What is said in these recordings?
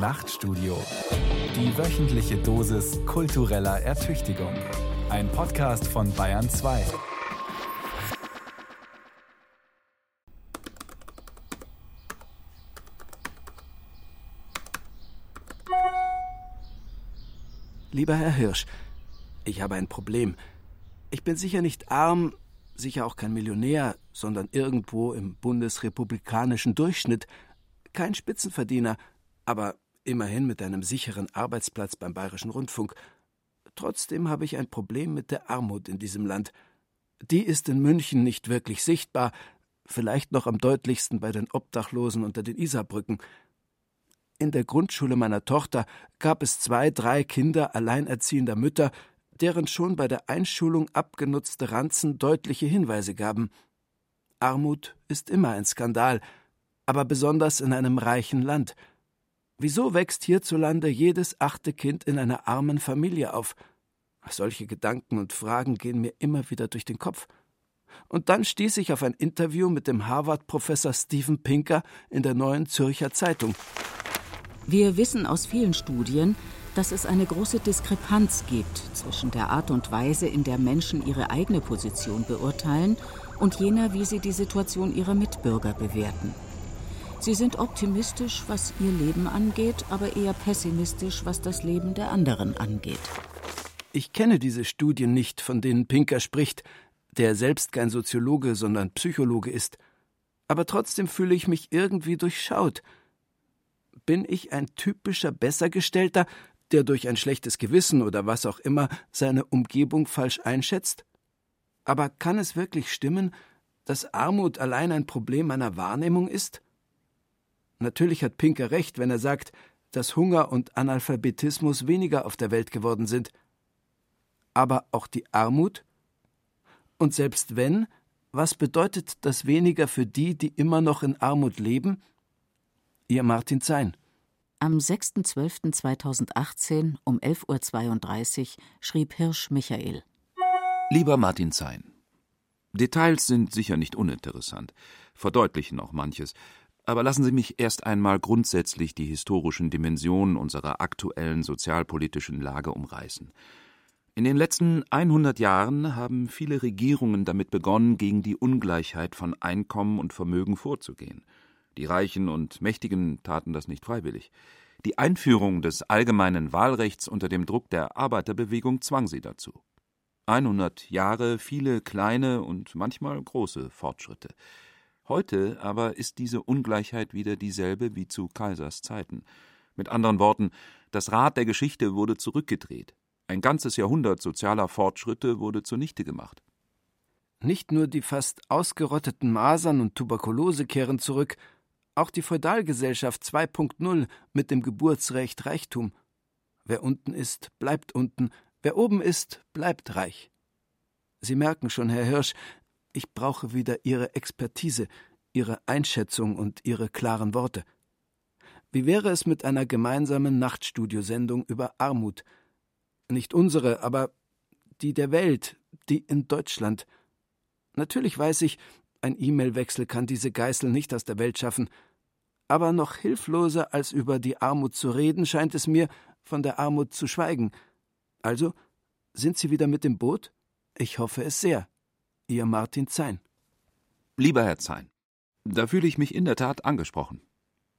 Nachtstudio. Die wöchentliche Dosis kultureller Ertüchtigung. Ein Podcast von Bayern 2. Lieber Herr Hirsch, ich habe ein Problem. Ich bin sicher nicht arm, sicher auch kein Millionär, sondern irgendwo im bundesrepublikanischen Durchschnitt, kein Spitzenverdiener, aber immerhin mit einem sicheren Arbeitsplatz beim Bayerischen Rundfunk. Trotzdem habe ich ein Problem mit der Armut in diesem Land. Die ist in München nicht wirklich sichtbar, vielleicht noch am deutlichsten bei den Obdachlosen unter den Isarbrücken. In der Grundschule meiner Tochter gab es zwei, drei Kinder alleinerziehender Mütter, deren schon bei der Einschulung abgenutzte Ranzen deutliche Hinweise gaben. Armut ist immer ein Skandal, aber besonders in einem reichen Land. Wieso wächst hierzulande jedes achte Kind in einer armen Familie auf? Solche Gedanken und Fragen gehen mir immer wieder durch den Kopf. Und dann stieß ich auf ein Interview mit dem Harvard-Professor Steven Pinker in der Neuen Zürcher Zeitung. Wir wissen aus vielen Studien, dass es eine große Diskrepanz gibt zwischen der Art und Weise, in der Menschen ihre eigene Position beurteilen, und jener, wie sie die Situation ihrer Mitbürger bewerten. Sie sind optimistisch, was ihr Leben angeht, aber eher pessimistisch, was das Leben der anderen angeht. Ich kenne diese Studien nicht, von denen Pinker spricht, der selbst kein Soziologe, sondern Psychologe ist. Aber trotzdem fühle ich mich irgendwie durchschaut. Bin ich ein typischer Bessergestellter, der durch ein schlechtes Gewissen oder was auch immer seine Umgebung falsch einschätzt? Aber kann es wirklich stimmen, dass Armut allein ein Problem meiner Wahrnehmung ist? Natürlich hat Pinker recht, wenn er sagt, dass Hunger und Analphabetismus weniger auf der Welt geworden sind. Aber auch die Armut? Und selbst wenn, was bedeutet das weniger für die, die immer noch in Armut leben? Ihr Martin Zein. Am 6.12.2018 um 11.32 Uhr schrieb Hirsch Michael. Lieber Martin Zein, Details sind sicher nicht uninteressant, verdeutlichen auch manches, aber lassen Sie mich erst einmal grundsätzlich die historischen Dimensionen unserer aktuellen sozialpolitischen Lage umreißen. In den letzten 100 Jahren haben viele Regierungen damit begonnen, gegen die Ungleichheit von Einkommen und Vermögen vorzugehen. Die Reichen und Mächtigen taten das nicht freiwillig. Die Einführung des allgemeinen Wahlrechts unter dem Druck der Arbeiterbewegung zwang sie dazu. 100 Jahre, viele kleine und manchmal große Fortschritte. Heute aber ist diese Ungleichheit wieder dieselbe wie zu Kaisers Zeiten. Mit anderen Worten, das Rad der Geschichte wurde zurückgedreht. Ein ganzes Jahrhundert sozialer Fortschritte wurde zunichte gemacht. Nicht nur die fast ausgerotteten Masern und Tuberkulose kehren zurück, auch die Feudalgesellschaft 2.0 mit dem Geburtsrecht Reichtum. Wer unten ist, bleibt unten, wer oben ist, bleibt reich. Sie merken schon, Herr Hirsch, ich brauche wieder Ihre Expertise, Ihre Einschätzung und Ihre klaren Worte. Wie wäre es mit einer gemeinsamen Nachtstudiosendung über Armut? Nicht unsere, aber die der Welt, die in Deutschland. Natürlich weiß ich, ein E-Mail-Wechsel kann diese Geißel nicht aus der Welt schaffen. Aber noch hilfloser als über die Armut zu reden, scheint es mir, von der Armut zu schweigen. Also, sind Sie wieder mit dem Boot? Ich hoffe es sehr. Ihr Martin Zein. Lieber Herr Zein, da fühle ich mich in der Tat angesprochen.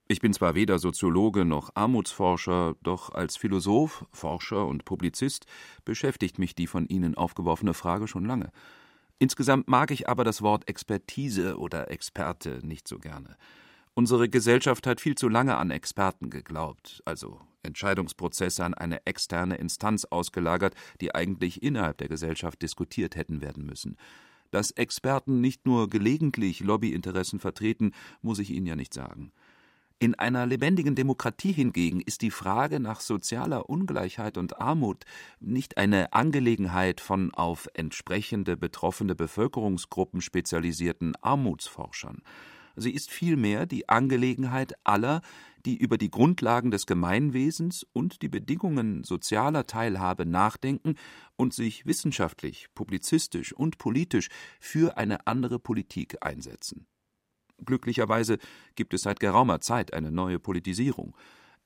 Ich bin zwar weder Soziologe noch Armutsforscher, doch als Philosoph, Forscher und Publizist beschäftigt mich die von Ihnen aufgeworfene Frage schon lange. Insgesamt mag ich aber das Wort Expertise oder Experte nicht so gerne. Unsere Gesellschaft hat viel zu lange an Experten geglaubt, also Entscheidungsprozesse an eine externe Instanz ausgelagert, die eigentlich innerhalb der Gesellschaft diskutiert hätten werden müssen. Dass Experten nicht nur gelegentlich Lobbyinteressen vertreten, muss ich Ihnen ja nicht sagen. In einer lebendigen Demokratie hingegen ist die Frage nach sozialer Ungleichheit und Armut nicht eine Angelegenheit von auf entsprechende betroffene Bevölkerungsgruppen spezialisierten Armutsforschern. Sie ist vielmehr die Angelegenheit aller, die über die Grundlagen des Gemeinwesens und die Bedingungen sozialer Teilhabe nachdenken und sich wissenschaftlich, publizistisch und politisch für eine andere Politik einsetzen. Glücklicherweise gibt es seit geraumer Zeit eine neue Politisierung.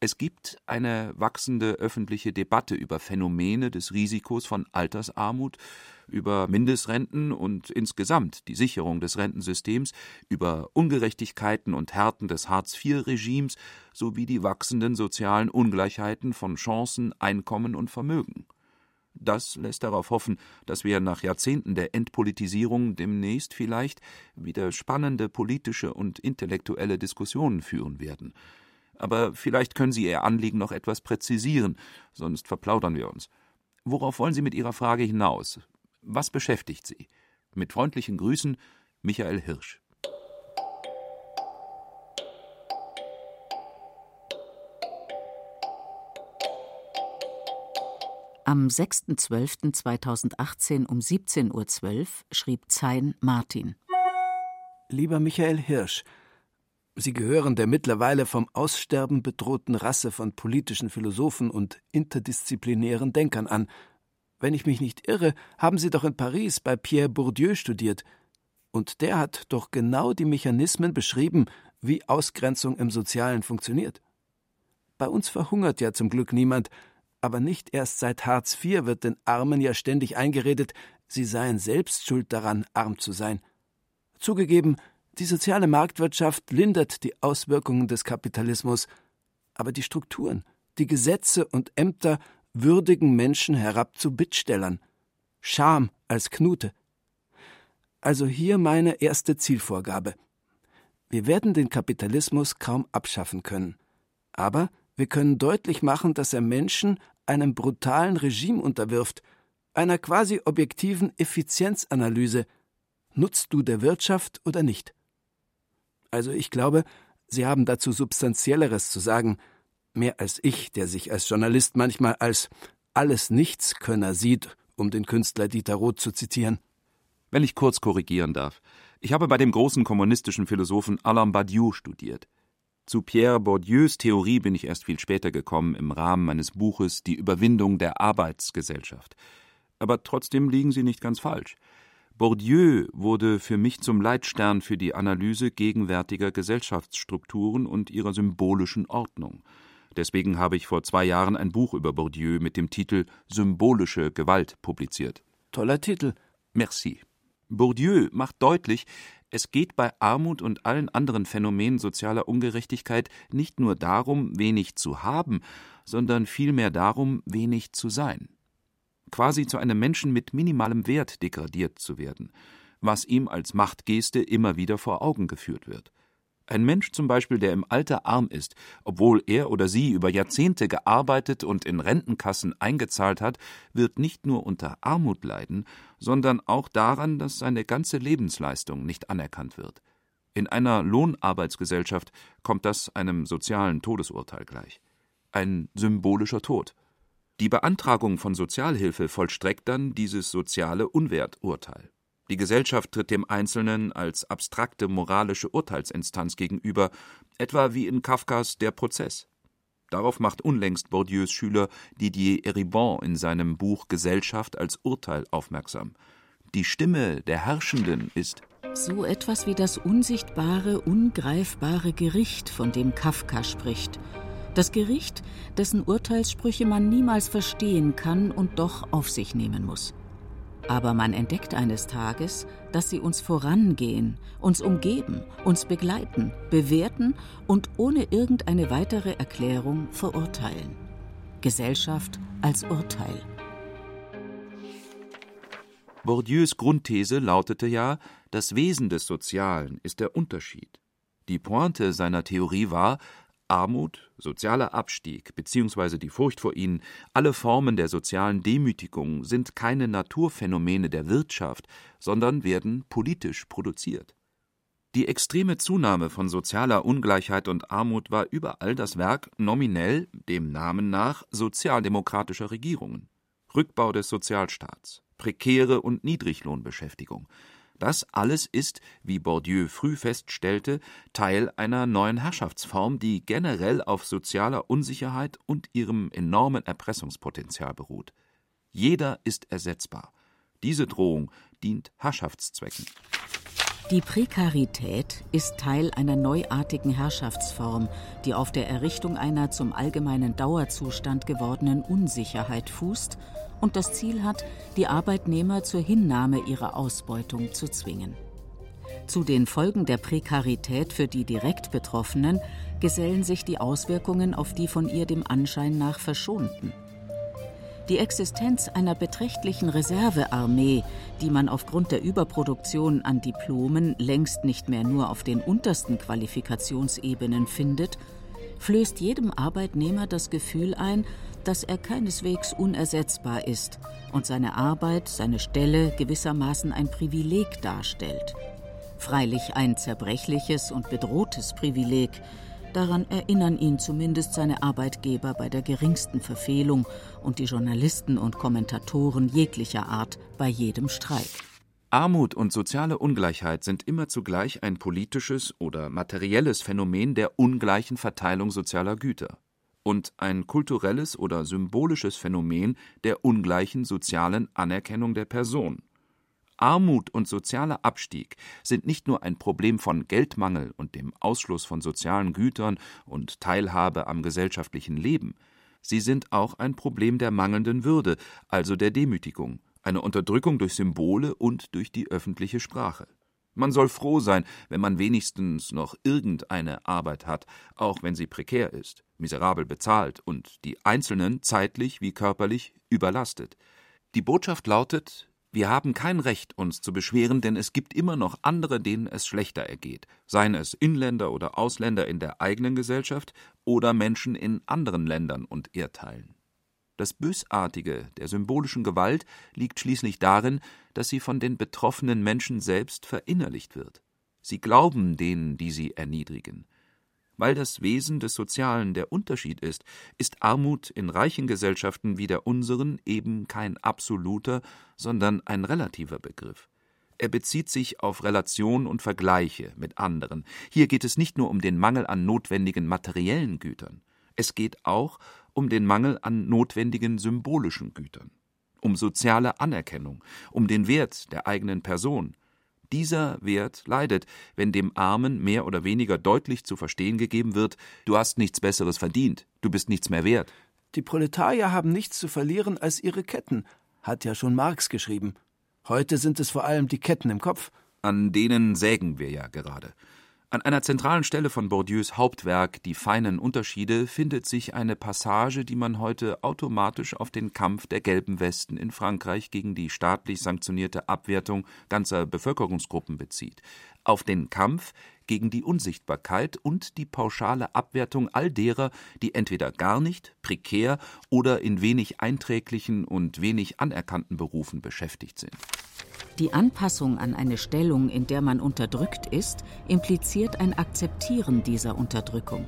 Es gibt eine wachsende öffentliche Debatte über Phänomene des Risikos von Altersarmut, über Mindestrenten und insgesamt die Sicherung des Rentensystems, über Ungerechtigkeiten und Härten des Hartz-IV-Regimes sowie die wachsenden sozialen Ungleichheiten von Chancen, Einkommen und Vermögen. Das lässt darauf hoffen, dass wir nach Jahrzehnten der Entpolitisierung demnächst vielleicht wieder spannende politische und intellektuelle Diskussionen führen werden. Aber vielleicht können Sie Ihr Anliegen noch etwas präzisieren, sonst verplaudern wir uns. Worauf wollen Sie mit Ihrer Frage hinaus? Was beschäftigt Sie? Mit freundlichen Grüßen, Michael Hirsch. Am 6.12.2018 um 17.12 Uhr schrieb Zein Martin. Lieber Michael Hirsch, Sie gehören der mittlerweile vom Aussterben bedrohten Rasse von politischen Philosophen und interdisziplinären Denkern an, wenn ich mich nicht irre, haben Sie doch in Paris bei Pierre Bourdieu studiert. Und der hat doch genau die Mechanismen beschrieben, wie Ausgrenzung im Sozialen funktioniert. Bei uns verhungert ja zum Glück niemand, aber nicht erst seit Hartz IV wird den Armen ja ständig eingeredet, sie seien selbst schuld daran, arm zu sein. Zugegeben, die soziale Marktwirtschaft lindert die Auswirkungen des Kapitalismus, aber die Strukturen, die Gesetze und Ämter würdigen Menschen herab zu Bittstellern. Scham als Knute. Also hier meine erste Zielvorgabe. Wir werden den Kapitalismus kaum abschaffen können. Aber wir können deutlich machen, dass er Menschen einem brutalen Regime unterwirft, einer quasi objektiven Effizienzanalyse. Nutzt du der Wirtschaft oder nicht? Also ich glaube, Sie haben dazu Substanzielleres zu sagen, mehr als ich, der sich als Journalist manchmal als alles Nichtskönner sieht, um den Künstler Dieter Roth zu zitieren. Wenn ich kurz korrigieren darf. Ich habe bei dem großen kommunistischen Philosophen Alain Badiou studiert. Zu Pierre Bourdieus Theorie bin ich erst viel später gekommen im Rahmen meines Buches Die Überwindung der Arbeitsgesellschaft. Aber trotzdem liegen Sie nicht ganz falsch. Bourdieu wurde für mich zum Leitstern für die Analyse gegenwärtiger Gesellschaftsstrukturen und ihrer symbolischen Ordnung. Deswegen habe ich vor zwei Jahren ein Buch über Bourdieu mit dem Titel Symbolische Gewalt publiziert. Toller Titel. Merci. Bourdieu macht deutlich, es geht bei Armut und allen anderen Phänomenen sozialer Ungerechtigkeit nicht nur darum, wenig zu haben, sondern vielmehr darum, wenig zu sein. Quasi zu einem Menschen mit minimalem Wert degradiert zu werden, was ihm als Machtgeste immer wieder vor Augen geführt wird. Ein Mensch zum Beispiel, der im Alter arm ist, obwohl er oder sie über Jahrzehnte gearbeitet und in Rentenkassen eingezahlt hat, wird nicht nur unter Armut leiden, sondern auch daran, dass seine ganze Lebensleistung nicht anerkannt wird. In einer Lohnarbeitsgesellschaft kommt das einem sozialen Todesurteil gleich. Ein symbolischer Tod. Die Beantragung von Sozialhilfe vollstreckt dann dieses soziale Unwerturteil. Die Gesellschaft tritt dem Einzelnen als abstrakte moralische Urteilsinstanz gegenüber, etwa wie in Kafkas Der Prozess. Darauf macht unlängst Bourdieus Schüler Didier Eribon in seinem Buch Gesellschaft als Urteil aufmerksam. Die Stimme der Herrschenden ist so etwas wie das unsichtbare, ungreifbare Gericht, von dem Kafka spricht. Das Gericht, dessen Urteilssprüche man niemals verstehen kann und doch auf sich nehmen muss. Aber man entdeckt eines Tages, dass sie uns vorangehen, uns umgeben, uns begleiten, bewerten und ohne irgendeine weitere Erklärung verurteilen. Gesellschaft als Urteil. Bourdieus Grundthese lautete ja, das Wesen des Sozialen ist der Unterschied. Die Pointe seiner Theorie war, Armut, sozialer Abstieg bzw. die Furcht vor ihnen, alle Formen der sozialen Demütigung sind keine Naturphänomene der Wirtschaft, sondern werden politisch produziert. Die extreme Zunahme von sozialer Ungleichheit und Armut war überall das Werk nominell, dem Namen nach, sozialdemokratischer Regierungen. Rückbau des Sozialstaats, prekäre und Niedriglohnbeschäftigung, das alles ist, wie Bourdieu früh feststellte, Teil einer neuen Herrschaftsform, die generell auf sozialer Unsicherheit und ihrem enormen Erpressungspotenzial beruht. Jeder ist ersetzbar. Diese Drohung dient Herrschaftszwecken. Die Prekarität ist Teil einer neuartigen Herrschaftsform, die auf der Errichtung einer zum allgemeinen Dauerzustand gewordenen Unsicherheit fußt und das Ziel hat, die Arbeitnehmer zur Hinnahme ihrer Ausbeutung zu zwingen. Zu den Folgen der Prekarität für die direkt Betroffenen gesellen sich die Auswirkungen auf die von ihr dem Anschein nach Verschonten. Die Existenz einer beträchtlichen Reservearmee, die man aufgrund der Überproduktion an Diplomen längst nicht mehr nur auf den untersten Qualifikationsebenen findet, flößt jedem Arbeitnehmer das Gefühl ein, dass er keineswegs unersetzbar ist und seine Arbeit, seine Stelle gewissermaßen ein Privileg darstellt. Freilich ein zerbrechliches und bedrohtes Privileg, Daran erinnern ihn zumindest seine Arbeitgeber bei der geringsten Verfehlung und die Journalisten und Kommentatoren jeglicher Art bei jedem Streik. Armut und soziale Ungleichheit sind immer zugleich ein politisches oder materielles Phänomen der ungleichen Verteilung sozialer Güter und ein kulturelles oder symbolisches Phänomen der ungleichen sozialen Anerkennung der Person. Armut und sozialer Abstieg sind nicht nur ein Problem von Geldmangel und dem Ausschluss von sozialen Gütern und Teilhabe am gesellschaftlichen Leben, sie sind auch ein Problem der mangelnden Würde, also der Demütigung, eine Unterdrückung durch Symbole und durch die öffentliche Sprache. Man soll froh sein, wenn man wenigstens noch irgendeine Arbeit hat, auch wenn sie prekär ist, miserabel bezahlt und die Einzelnen zeitlich wie körperlich überlastet. Die Botschaft lautet, wir haben kein Recht, uns zu beschweren, denn es gibt immer noch andere, denen es schlechter ergeht, seien es Inländer oder Ausländer in der eigenen Gesellschaft oder Menschen in anderen Ländern und Erdteilen. Das Bösartige der symbolischen Gewalt liegt schließlich darin, dass sie von den betroffenen Menschen selbst verinnerlicht wird. Sie glauben denen, die sie erniedrigen. Weil das Wesen des Sozialen der Unterschied ist, ist Armut in reichen Gesellschaften wie der unseren eben kein absoluter, sondern ein relativer Begriff. Er bezieht sich auf Relation und Vergleiche mit anderen. Hier geht es nicht nur um den Mangel an notwendigen materiellen Gütern, es geht auch um den Mangel an notwendigen symbolischen Gütern, um soziale Anerkennung, um den Wert der eigenen Person, dieser Wert leidet, wenn dem Armen mehr oder weniger deutlich zu verstehen gegeben wird, du hast nichts Besseres verdient, du bist nichts mehr wert. Die Proletarier haben nichts zu verlieren als ihre Ketten, hat ja schon Marx geschrieben. Heute sind es vor allem die Ketten im Kopf. An denen sägen wir ja gerade. An einer zentralen Stelle von Bourdieus Hauptwerk Die feinen Unterschiede findet sich eine Passage, die man heute automatisch auf den Kampf der gelben Westen in Frankreich gegen die staatlich sanktionierte Abwertung ganzer Bevölkerungsgruppen bezieht, auf den Kampf gegen die Unsichtbarkeit und die pauschale Abwertung all derer, die entweder gar nicht, prekär oder in wenig einträglichen und wenig anerkannten Berufen beschäftigt sind. Die Anpassung an eine Stellung, in der man unterdrückt ist, impliziert ein Akzeptieren dieser Unterdrückung.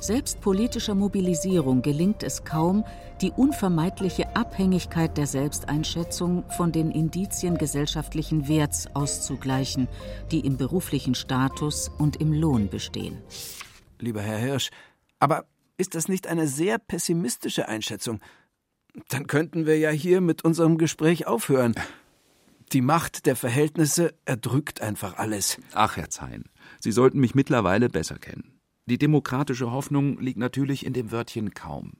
Selbst politischer Mobilisierung gelingt es kaum, die unvermeidliche Abhängigkeit der Selbsteinschätzung von den Indizien gesellschaftlichen Werts auszugleichen, die im beruflichen Status und im Lohn bestehen. Lieber Herr Hirsch, aber ist das nicht eine sehr pessimistische Einschätzung? Dann könnten wir ja hier mit unserem Gespräch aufhören. Die Macht der Verhältnisse erdrückt einfach alles. Ach, Herr Zein, Sie sollten mich mittlerweile besser kennen. Die demokratische Hoffnung liegt natürlich in dem Wörtchen kaum.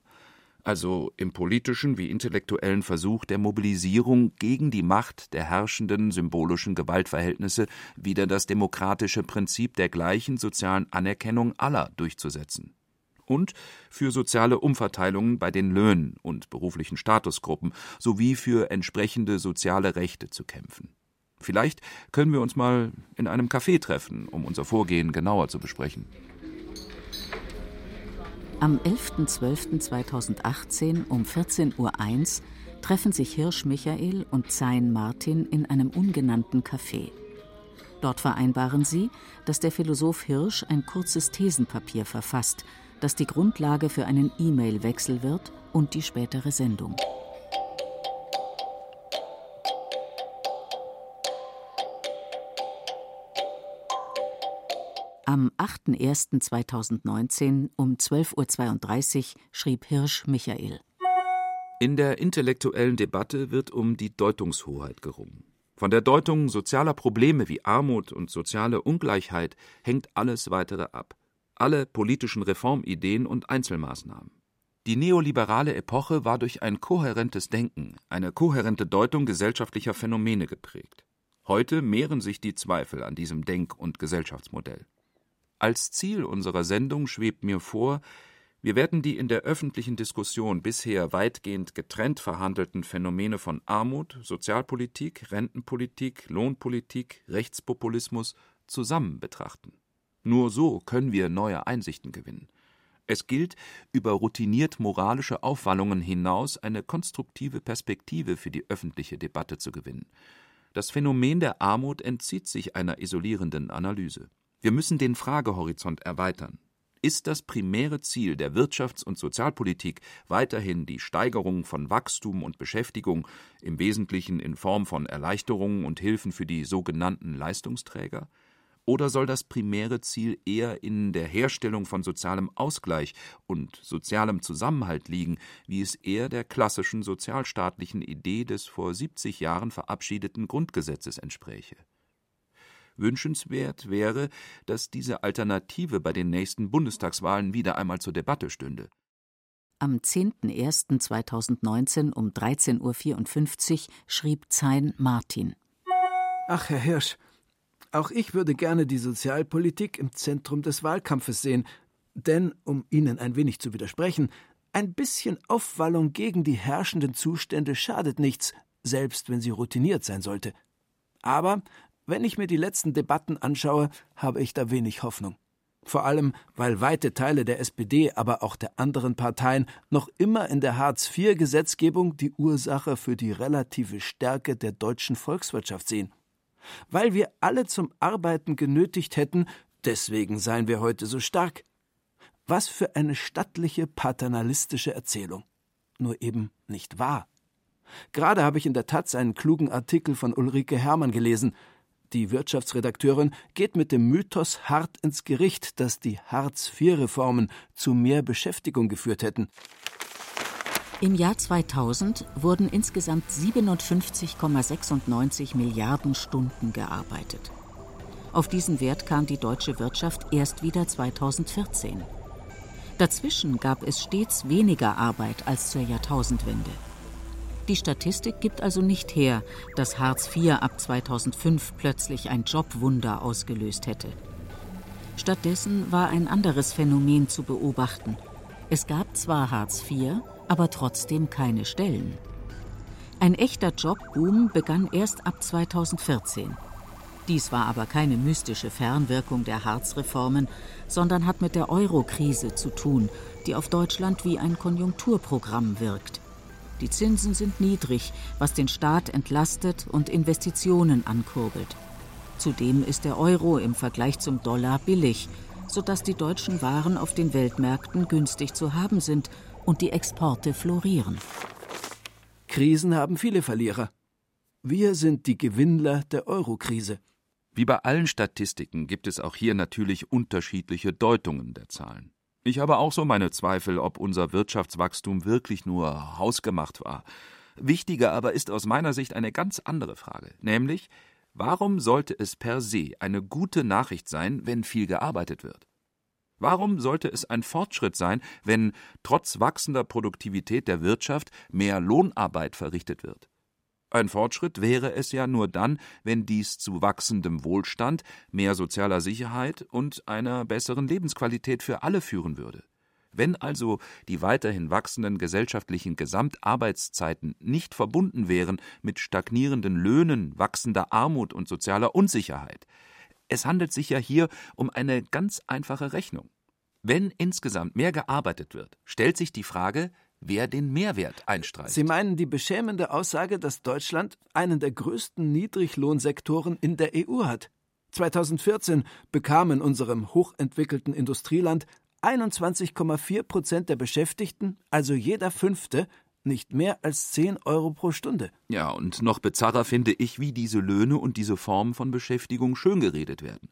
Also im politischen wie intellektuellen Versuch der Mobilisierung gegen die Macht der herrschenden symbolischen Gewaltverhältnisse wieder das demokratische Prinzip der gleichen sozialen Anerkennung aller durchzusetzen und für soziale Umverteilungen bei den Löhnen und beruflichen Statusgruppen sowie für entsprechende soziale Rechte zu kämpfen. Vielleicht können wir uns mal in einem Café treffen, um unser Vorgehen genauer zu besprechen. Am 11.12.2018 um 14.01 Uhr treffen sich Hirsch Michael und Zein Martin in einem ungenannten Café. Dort vereinbaren sie, dass der Philosoph Hirsch ein kurzes Thesenpapier verfasst, das die Grundlage für einen E-Mail-Wechsel wird und die spätere Sendung. Am 8.01.2019 um 12.32 Uhr schrieb Hirsch Michael. In der intellektuellen Debatte wird um die Deutungshoheit gerungen. Von der Deutung sozialer Probleme wie Armut und soziale Ungleichheit hängt alles weitere ab, alle politischen Reformideen und Einzelmaßnahmen. Die neoliberale Epoche war durch ein kohärentes Denken, eine kohärente Deutung gesellschaftlicher Phänomene geprägt. Heute mehren sich die Zweifel an diesem Denk- und Gesellschaftsmodell. Als Ziel unserer Sendung schwebt mir vor, wir werden die in der öffentlichen Diskussion bisher weitgehend getrennt verhandelten Phänomene von Armut, Sozialpolitik, Rentenpolitik, Lohnpolitik, Rechtspopulismus zusammen betrachten. Nur so können wir neue Einsichten gewinnen. Es gilt, über routiniert moralische Aufwallungen hinaus eine konstruktive Perspektive für die öffentliche Debatte zu gewinnen. Das Phänomen der Armut entzieht sich einer isolierenden Analyse. Wir müssen den Fragehorizont erweitern. Ist das primäre Ziel der Wirtschafts- und Sozialpolitik weiterhin die Steigerung von Wachstum und Beschäftigung, im Wesentlichen in Form von Erleichterungen und Hilfen für die sogenannten Leistungsträger? Oder soll das primäre Ziel eher in der Herstellung von sozialem Ausgleich und sozialem Zusammenhalt liegen, wie es eher der klassischen sozialstaatlichen Idee des vor 70 Jahren verabschiedeten Grundgesetzes entspräche? Wünschenswert wäre, dass diese Alternative bei den nächsten Bundestagswahlen wieder einmal zur Debatte stünde. Am 10.01.2019 um 13.54 Uhr schrieb Zein Martin. Ach, Herr Hirsch, auch ich würde gerne die Sozialpolitik im Zentrum des Wahlkampfes sehen, denn, um Ihnen ein wenig zu widersprechen, ein bisschen Aufwallung gegen die herrschenden Zustände schadet nichts, selbst wenn sie routiniert sein sollte. Aber wenn ich mir die letzten Debatten anschaue, habe ich da wenig Hoffnung. Vor allem, weil weite Teile der SPD, aber auch der anderen Parteien noch immer in der Hartz-IV-Gesetzgebung die Ursache für die relative Stärke der deutschen Volkswirtschaft sehen weil wir alle zum Arbeiten genötigt hätten, deswegen seien wir heute so stark. Was für eine stattliche paternalistische Erzählung. Nur eben nicht wahr. Gerade habe ich in der Taz einen klugen Artikel von Ulrike Hermann gelesen. Die Wirtschaftsredakteurin geht mit dem Mythos hart ins Gericht, dass die Hartz-IV-Reformen zu mehr Beschäftigung geführt hätten. Im Jahr 2000 wurden insgesamt 57,96 Milliarden Stunden gearbeitet. Auf diesen Wert kam die deutsche Wirtschaft erst wieder 2014. Dazwischen gab es stets weniger Arbeit als zur Jahrtausendwende. Die Statistik gibt also nicht her, dass Hartz IV ab 2005 plötzlich ein Jobwunder ausgelöst hätte. Stattdessen war ein anderes Phänomen zu beobachten. Es gab zwar Hartz IV, aber trotzdem keine Stellen. Ein echter Jobboom begann erst ab 2014. Dies war aber keine mystische Fernwirkung der Harz-Reformen, sondern hat mit der Euro-Krise zu tun, die auf Deutschland wie ein Konjunkturprogramm wirkt. Die Zinsen sind niedrig, was den Staat entlastet und Investitionen ankurbelt. Zudem ist der Euro im Vergleich zum Dollar billig, sodass die deutschen Waren auf den Weltmärkten günstig zu haben sind und die Exporte florieren. Krisen haben viele Verlierer. Wir sind die Gewinnler der Eurokrise. Wie bei allen Statistiken gibt es auch hier natürlich unterschiedliche Deutungen der Zahlen. Ich habe auch so meine Zweifel, ob unser Wirtschaftswachstum wirklich nur hausgemacht war. Wichtiger aber ist aus meiner Sicht eine ganz andere Frage, nämlich warum sollte es per se eine gute Nachricht sein, wenn viel gearbeitet wird? Warum sollte es ein Fortschritt sein, wenn trotz wachsender Produktivität der Wirtschaft mehr Lohnarbeit verrichtet wird? Ein Fortschritt wäre es ja nur dann, wenn dies zu wachsendem Wohlstand, mehr sozialer Sicherheit und einer besseren Lebensqualität für alle führen würde. Wenn also die weiterhin wachsenden gesellschaftlichen Gesamtarbeitszeiten nicht verbunden wären mit stagnierenden Löhnen, wachsender Armut und sozialer Unsicherheit, es handelt sich ja hier um eine ganz einfache Rechnung. Wenn insgesamt mehr gearbeitet wird, stellt sich die Frage, wer den Mehrwert einstreicht. Sie meinen die beschämende Aussage, dass Deutschland einen der größten Niedriglohnsektoren in der EU hat. 2014 bekam in unserem hochentwickelten Industrieland 21,4 Prozent der Beschäftigten, also jeder Fünfte, nicht mehr als 10 Euro pro Stunde. Ja, und noch bizarrer finde ich, wie diese Löhne und diese Formen von Beschäftigung schön geredet werden.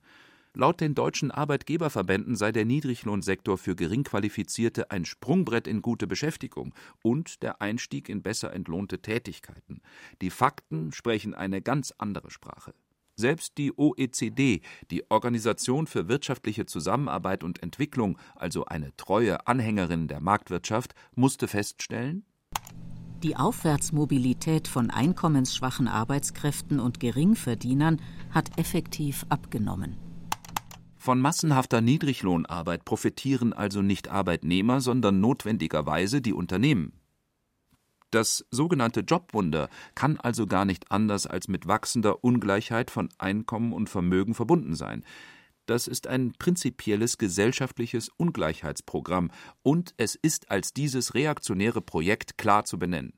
Laut den deutschen Arbeitgeberverbänden sei der Niedriglohnsektor für Geringqualifizierte ein Sprungbrett in gute Beschäftigung und der Einstieg in besser entlohnte Tätigkeiten. Die Fakten sprechen eine ganz andere Sprache. Selbst die OECD, die Organisation für wirtschaftliche Zusammenarbeit und Entwicklung, also eine treue Anhängerin der Marktwirtschaft, musste feststellen, die Aufwärtsmobilität von einkommensschwachen Arbeitskräften und Geringverdienern hat effektiv abgenommen. Von massenhafter Niedriglohnarbeit profitieren also nicht Arbeitnehmer, sondern notwendigerweise die Unternehmen. Das sogenannte Jobwunder kann also gar nicht anders als mit wachsender Ungleichheit von Einkommen und Vermögen verbunden sein. Das ist ein prinzipielles gesellschaftliches Ungleichheitsprogramm, und es ist als dieses reaktionäre Projekt klar zu benennen.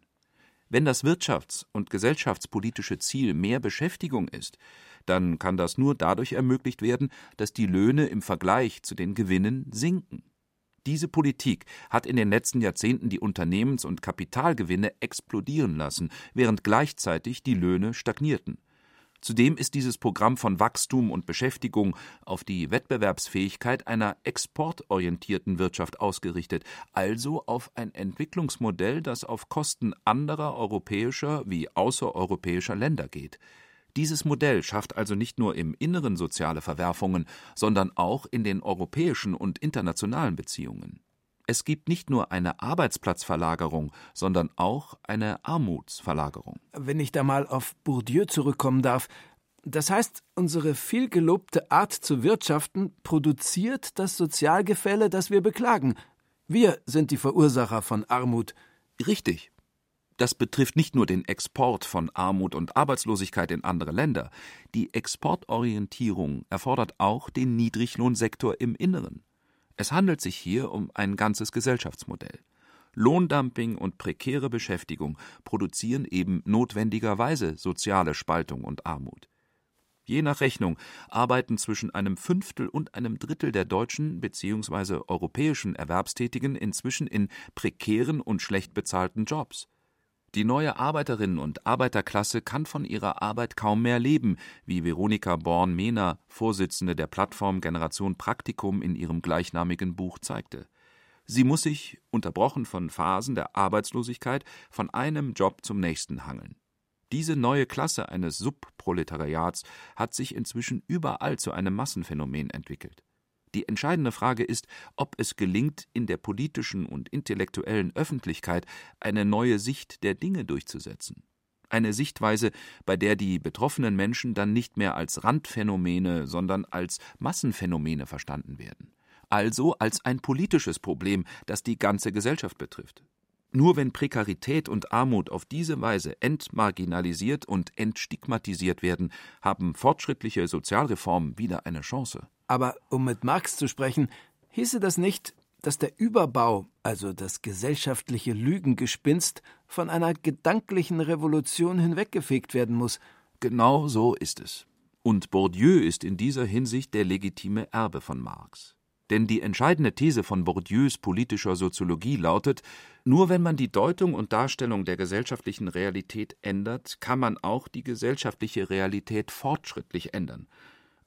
Wenn das wirtschafts- und gesellschaftspolitische Ziel mehr Beschäftigung ist, dann kann das nur dadurch ermöglicht werden, dass die Löhne im Vergleich zu den Gewinnen sinken. Diese Politik hat in den letzten Jahrzehnten die Unternehmens- und Kapitalgewinne explodieren lassen, während gleichzeitig die Löhne stagnierten. Zudem ist dieses Programm von Wachstum und Beschäftigung auf die Wettbewerbsfähigkeit einer exportorientierten Wirtschaft ausgerichtet, also auf ein Entwicklungsmodell, das auf Kosten anderer europäischer wie außereuropäischer Länder geht. Dieses Modell schafft also nicht nur im Inneren soziale Verwerfungen, sondern auch in den europäischen und internationalen Beziehungen. Es gibt nicht nur eine Arbeitsplatzverlagerung, sondern auch eine Armutsverlagerung. Wenn ich da mal auf Bourdieu zurückkommen darf, das heißt, unsere vielgelobte Art zu wirtschaften produziert das Sozialgefälle, das wir beklagen. Wir sind die Verursacher von Armut. Richtig. Das betrifft nicht nur den Export von Armut und Arbeitslosigkeit in andere Länder. Die Exportorientierung erfordert auch den Niedriglohnsektor im Inneren. Es handelt sich hier um ein ganzes Gesellschaftsmodell. Lohndumping und prekäre Beschäftigung produzieren eben notwendigerweise soziale Spaltung und Armut. Je nach Rechnung arbeiten zwischen einem Fünftel und einem Drittel der deutschen bzw. europäischen Erwerbstätigen inzwischen in prekären und schlecht bezahlten Jobs. Die neue Arbeiterinnen- und Arbeiterklasse kann von ihrer Arbeit kaum mehr leben, wie Veronika Born-Mehner, Vorsitzende der Plattform Generation Praktikum, in ihrem gleichnamigen Buch zeigte. Sie muss sich, unterbrochen von Phasen der Arbeitslosigkeit, von einem Job zum nächsten hangeln. Diese neue Klasse eines Subproletariats hat sich inzwischen überall zu einem Massenphänomen entwickelt. Die entscheidende Frage ist, ob es gelingt, in der politischen und intellektuellen Öffentlichkeit eine neue Sicht der Dinge durchzusetzen. Eine Sichtweise, bei der die betroffenen Menschen dann nicht mehr als Randphänomene, sondern als Massenphänomene verstanden werden. Also als ein politisches Problem, das die ganze Gesellschaft betrifft. Nur wenn Prekarität und Armut auf diese Weise entmarginalisiert und entstigmatisiert werden, haben fortschrittliche Sozialreformen wieder eine Chance. Aber um mit Marx zu sprechen, hieße das nicht, dass der Überbau, also das gesellschaftliche Lügengespinst, von einer gedanklichen Revolution hinweggefegt werden muss. Genau so ist es. Und Bourdieu ist in dieser Hinsicht der legitime Erbe von Marx. Denn die entscheidende These von Bourdieus politischer Soziologie lautet, nur wenn man die Deutung und Darstellung der gesellschaftlichen Realität ändert, kann man auch die gesellschaftliche Realität fortschrittlich ändern.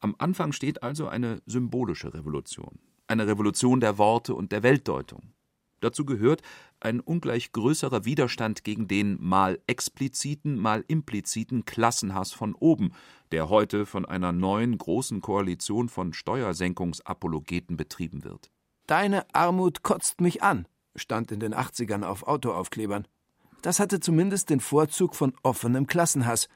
Am Anfang steht also eine symbolische Revolution, eine Revolution der Worte und der Weltdeutung. Dazu gehört ein ungleich größerer Widerstand gegen den mal expliziten, mal impliziten Klassenhass von oben, der heute von einer neuen großen Koalition von Steuersenkungsapologeten betrieben wird. Deine Armut kotzt mich an, stand in den 80ern auf Autoaufklebern. Das hatte zumindest den Vorzug von offenem Klassenhass.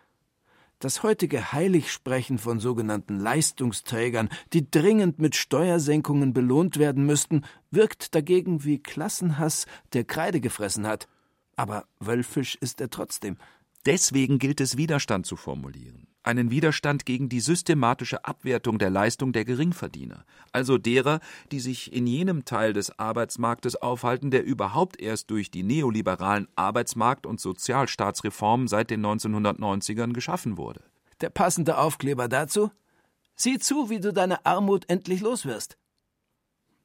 Das heutige Heiligsprechen von sogenannten Leistungsträgern, die dringend mit Steuersenkungen belohnt werden müssten, wirkt dagegen wie Klassenhass, der Kreide gefressen hat. Aber wölfisch ist er trotzdem. Deswegen gilt es, Widerstand zu formulieren. Einen Widerstand gegen die systematische Abwertung der Leistung der Geringverdiener, also derer, die sich in jenem Teil des Arbeitsmarktes aufhalten, der überhaupt erst durch die neoliberalen Arbeitsmarkt- und Sozialstaatsreformen seit den 1990ern geschaffen wurde. Der passende Aufkleber dazu? Sieh zu, wie du deine Armut endlich loswirst.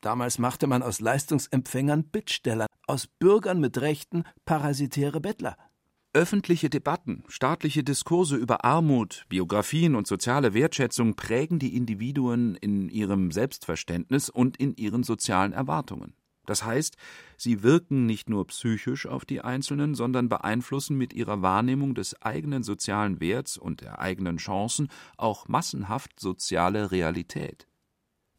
Damals machte man aus Leistungsempfängern Bittsteller, aus Bürgern mit Rechten parasitäre Bettler. Öffentliche Debatten, staatliche Diskurse über Armut, Biografien und soziale Wertschätzung prägen die Individuen in ihrem Selbstverständnis und in ihren sozialen Erwartungen. Das heißt, sie wirken nicht nur psychisch auf die Einzelnen, sondern beeinflussen mit ihrer Wahrnehmung des eigenen sozialen Werts und der eigenen Chancen auch massenhaft soziale Realität.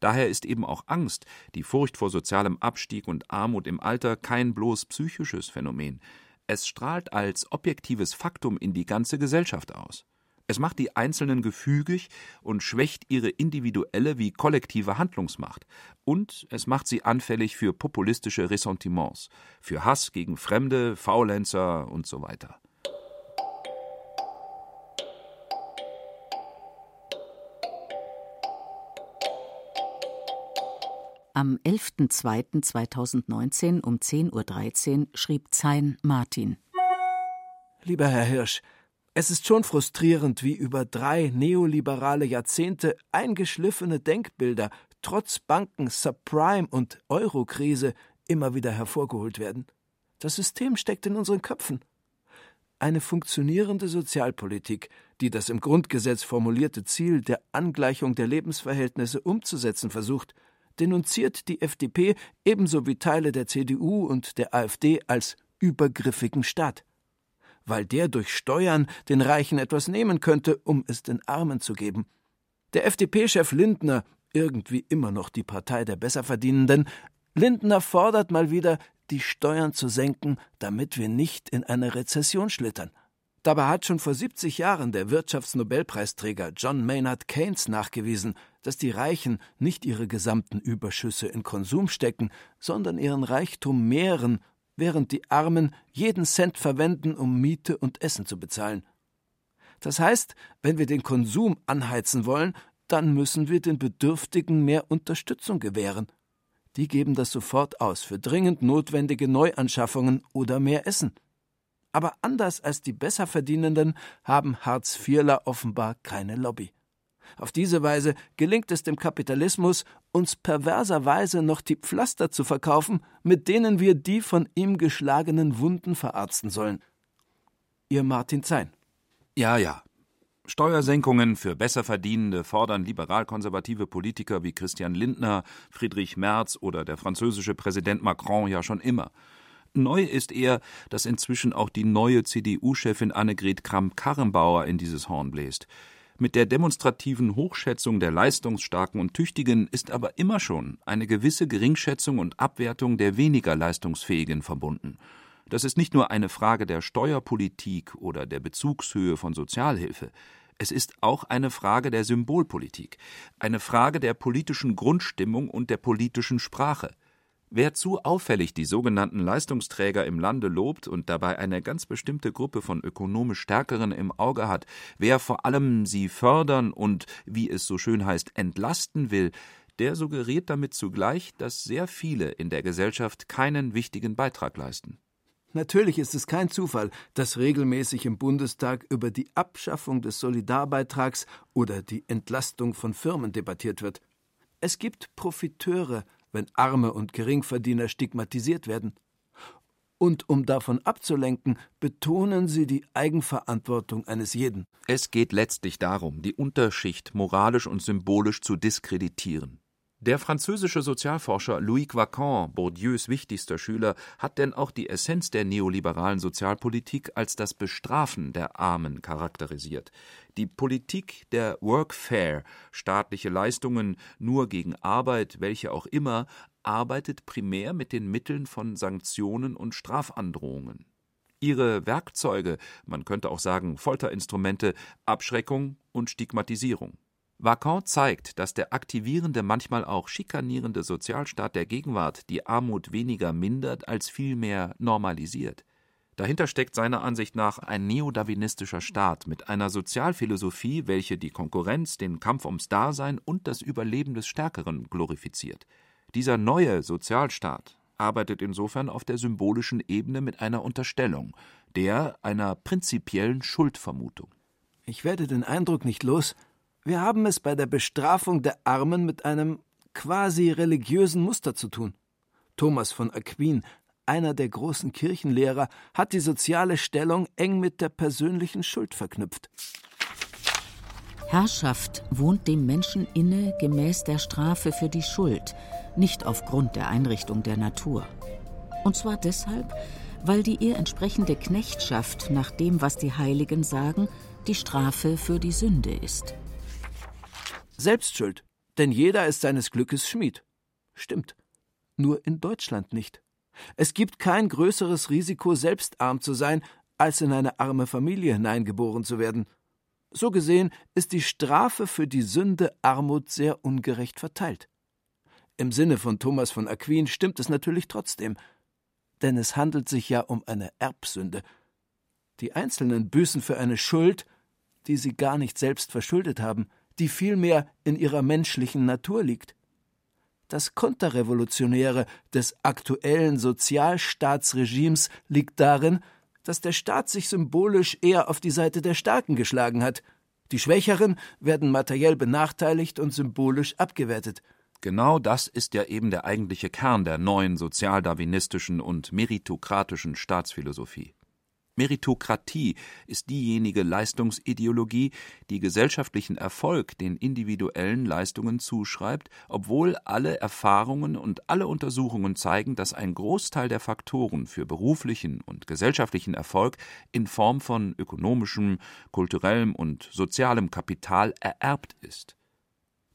Daher ist eben auch Angst, die Furcht vor sozialem Abstieg und Armut im Alter kein bloß psychisches Phänomen. Es strahlt als objektives Faktum in die ganze Gesellschaft aus. Es macht die Einzelnen gefügig und schwächt ihre individuelle wie kollektive Handlungsmacht. Und es macht sie anfällig für populistische Ressentiments, für Hass gegen Fremde, Faulenzer und so weiter. Am 11.02.2019 um 10.13 Uhr schrieb Zein Martin. Lieber Herr Hirsch, es ist schon frustrierend, wie über drei neoliberale Jahrzehnte eingeschliffene Denkbilder trotz Banken, Subprime und Eurokrise immer wieder hervorgeholt werden. Das System steckt in unseren Köpfen. Eine funktionierende Sozialpolitik, die das im Grundgesetz formulierte Ziel der Angleichung der Lebensverhältnisse umzusetzen versucht, denunziert die FDP ebenso wie Teile der CDU und der AfD als übergriffigen Staat, weil der durch Steuern den Reichen etwas nehmen könnte, um es den Armen zu geben. Der FDP-Chef Lindner, irgendwie immer noch die Partei der Besserverdienenden, Lindner fordert mal wieder, die Steuern zu senken, damit wir nicht in eine Rezession schlittern. Dabei hat schon vor 70 Jahren der Wirtschaftsnobelpreisträger John Maynard Keynes nachgewiesen, dass die Reichen nicht ihre gesamten Überschüsse in Konsum stecken, sondern ihren Reichtum mehren, während die Armen jeden Cent verwenden, um Miete und Essen zu bezahlen. Das heißt, wenn wir den Konsum anheizen wollen, dann müssen wir den Bedürftigen mehr Unterstützung gewähren. Die geben das sofort aus für dringend notwendige Neuanschaffungen oder mehr Essen. Aber anders als die Besserverdienenden haben Hartz-IVler offenbar keine Lobby. Auf diese Weise gelingt es dem Kapitalismus, uns perverserweise noch die Pflaster zu verkaufen, mit denen wir die von ihm geschlagenen Wunden verarzten sollen. Ihr Martin Zein. Ja, ja. Steuersenkungen für Besserverdienende fordern liberal-konservative Politiker wie Christian Lindner, Friedrich Merz oder der französische Präsident Macron ja schon immer. Neu ist eher, dass inzwischen auch die neue CDU-Chefin Annegret Kramp-Karrenbauer in dieses Horn bläst. Mit der demonstrativen Hochschätzung der Leistungsstarken und Tüchtigen ist aber immer schon eine gewisse Geringschätzung und Abwertung der weniger Leistungsfähigen verbunden. Das ist nicht nur eine Frage der Steuerpolitik oder der Bezugshöhe von Sozialhilfe. Es ist auch eine Frage der Symbolpolitik, eine Frage der politischen Grundstimmung und der politischen Sprache. Wer zu auffällig die sogenannten Leistungsträger im Lande lobt und dabei eine ganz bestimmte Gruppe von ökonomisch Stärkeren im Auge hat, wer vor allem sie fördern und, wie es so schön heißt, entlasten will, der suggeriert damit zugleich, dass sehr viele in der Gesellschaft keinen wichtigen Beitrag leisten. Natürlich ist es kein Zufall, dass regelmäßig im Bundestag über die Abschaffung des Solidarbeitrags oder die Entlastung von Firmen debattiert wird. Es gibt Profiteure wenn Arme und Geringverdiener stigmatisiert werden. Und um davon abzulenken, betonen sie die Eigenverantwortung eines jeden. Es geht letztlich darum, die Unterschicht moralisch und symbolisch zu diskreditieren. Der französische Sozialforscher Louis Quacan, Bourdieus wichtigster Schüler, hat denn auch die Essenz der neoliberalen Sozialpolitik als das Bestrafen der Armen charakterisiert. Die Politik der Workfare, staatliche Leistungen nur gegen Arbeit, welche auch immer, arbeitet primär mit den Mitteln von Sanktionen und Strafandrohungen. Ihre Werkzeuge, man könnte auch sagen Folterinstrumente, Abschreckung und Stigmatisierung. Vacan zeigt, dass der aktivierende, manchmal auch schikanierende Sozialstaat der Gegenwart die Armut weniger mindert als vielmehr normalisiert. Dahinter steckt seiner Ansicht nach ein neodarwinistischer Staat mit einer Sozialphilosophie, welche die Konkurrenz, den Kampf ums Dasein und das Überleben des Stärkeren glorifiziert. Dieser neue Sozialstaat arbeitet insofern auf der symbolischen Ebene mit einer Unterstellung, der einer prinzipiellen Schuldvermutung. Ich werde den Eindruck nicht los, wir haben es bei der Bestrafung der Armen mit einem quasi religiösen Muster zu tun. Thomas von Aquin, einer der großen Kirchenlehrer, hat die soziale Stellung eng mit der persönlichen Schuld verknüpft. Herrschaft wohnt dem Menschen inne gemäß der Strafe für die Schuld, nicht aufgrund der Einrichtung der Natur. Und zwar deshalb, weil die ihr entsprechende Knechtschaft nach dem, was die Heiligen sagen, die Strafe für die Sünde ist. Selbstschuld, denn jeder ist seines Glückes Schmied. Stimmt. Nur in Deutschland nicht. Es gibt kein größeres Risiko, selbst arm zu sein, als in eine arme Familie hineingeboren zu werden. So gesehen ist die Strafe für die Sünde Armut sehr ungerecht verteilt. Im Sinne von Thomas von Aquin stimmt es natürlich trotzdem, denn es handelt sich ja um eine Erbsünde. Die Einzelnen büßen für eine Schuld, die sie gar nicht selbst verschuldet haben, die vielmehr in ihrer menschlichen Natur liegt. Das Konterrevolutionäre des aktuellen Sozialstaatsregimes liegt darin, dass der Staat sich symbolisch eher auf die Seite der Starken geschlagen hat. Die Schwächeren werden materiell benachteiligt und symbolisch abgewertet. Genau das ist ja eben der eigentliche Kern der neuen sozialdarwinistischen und meritokratischen Staatsphilosophie. Meritokratie ist diejenige Leistungsideologie, die gesellschaftlichen Erfolg den individuellen Leistungen zuschreibt, obwohl alle Erfahrungen und alle Untersuchungen zeigen, dass ein Großteil der Faktoren für beruflichen und gesellschaftlichen Erfolg in Form von ökonomischem, kulturellem und sozialem Kapital ererbt ist.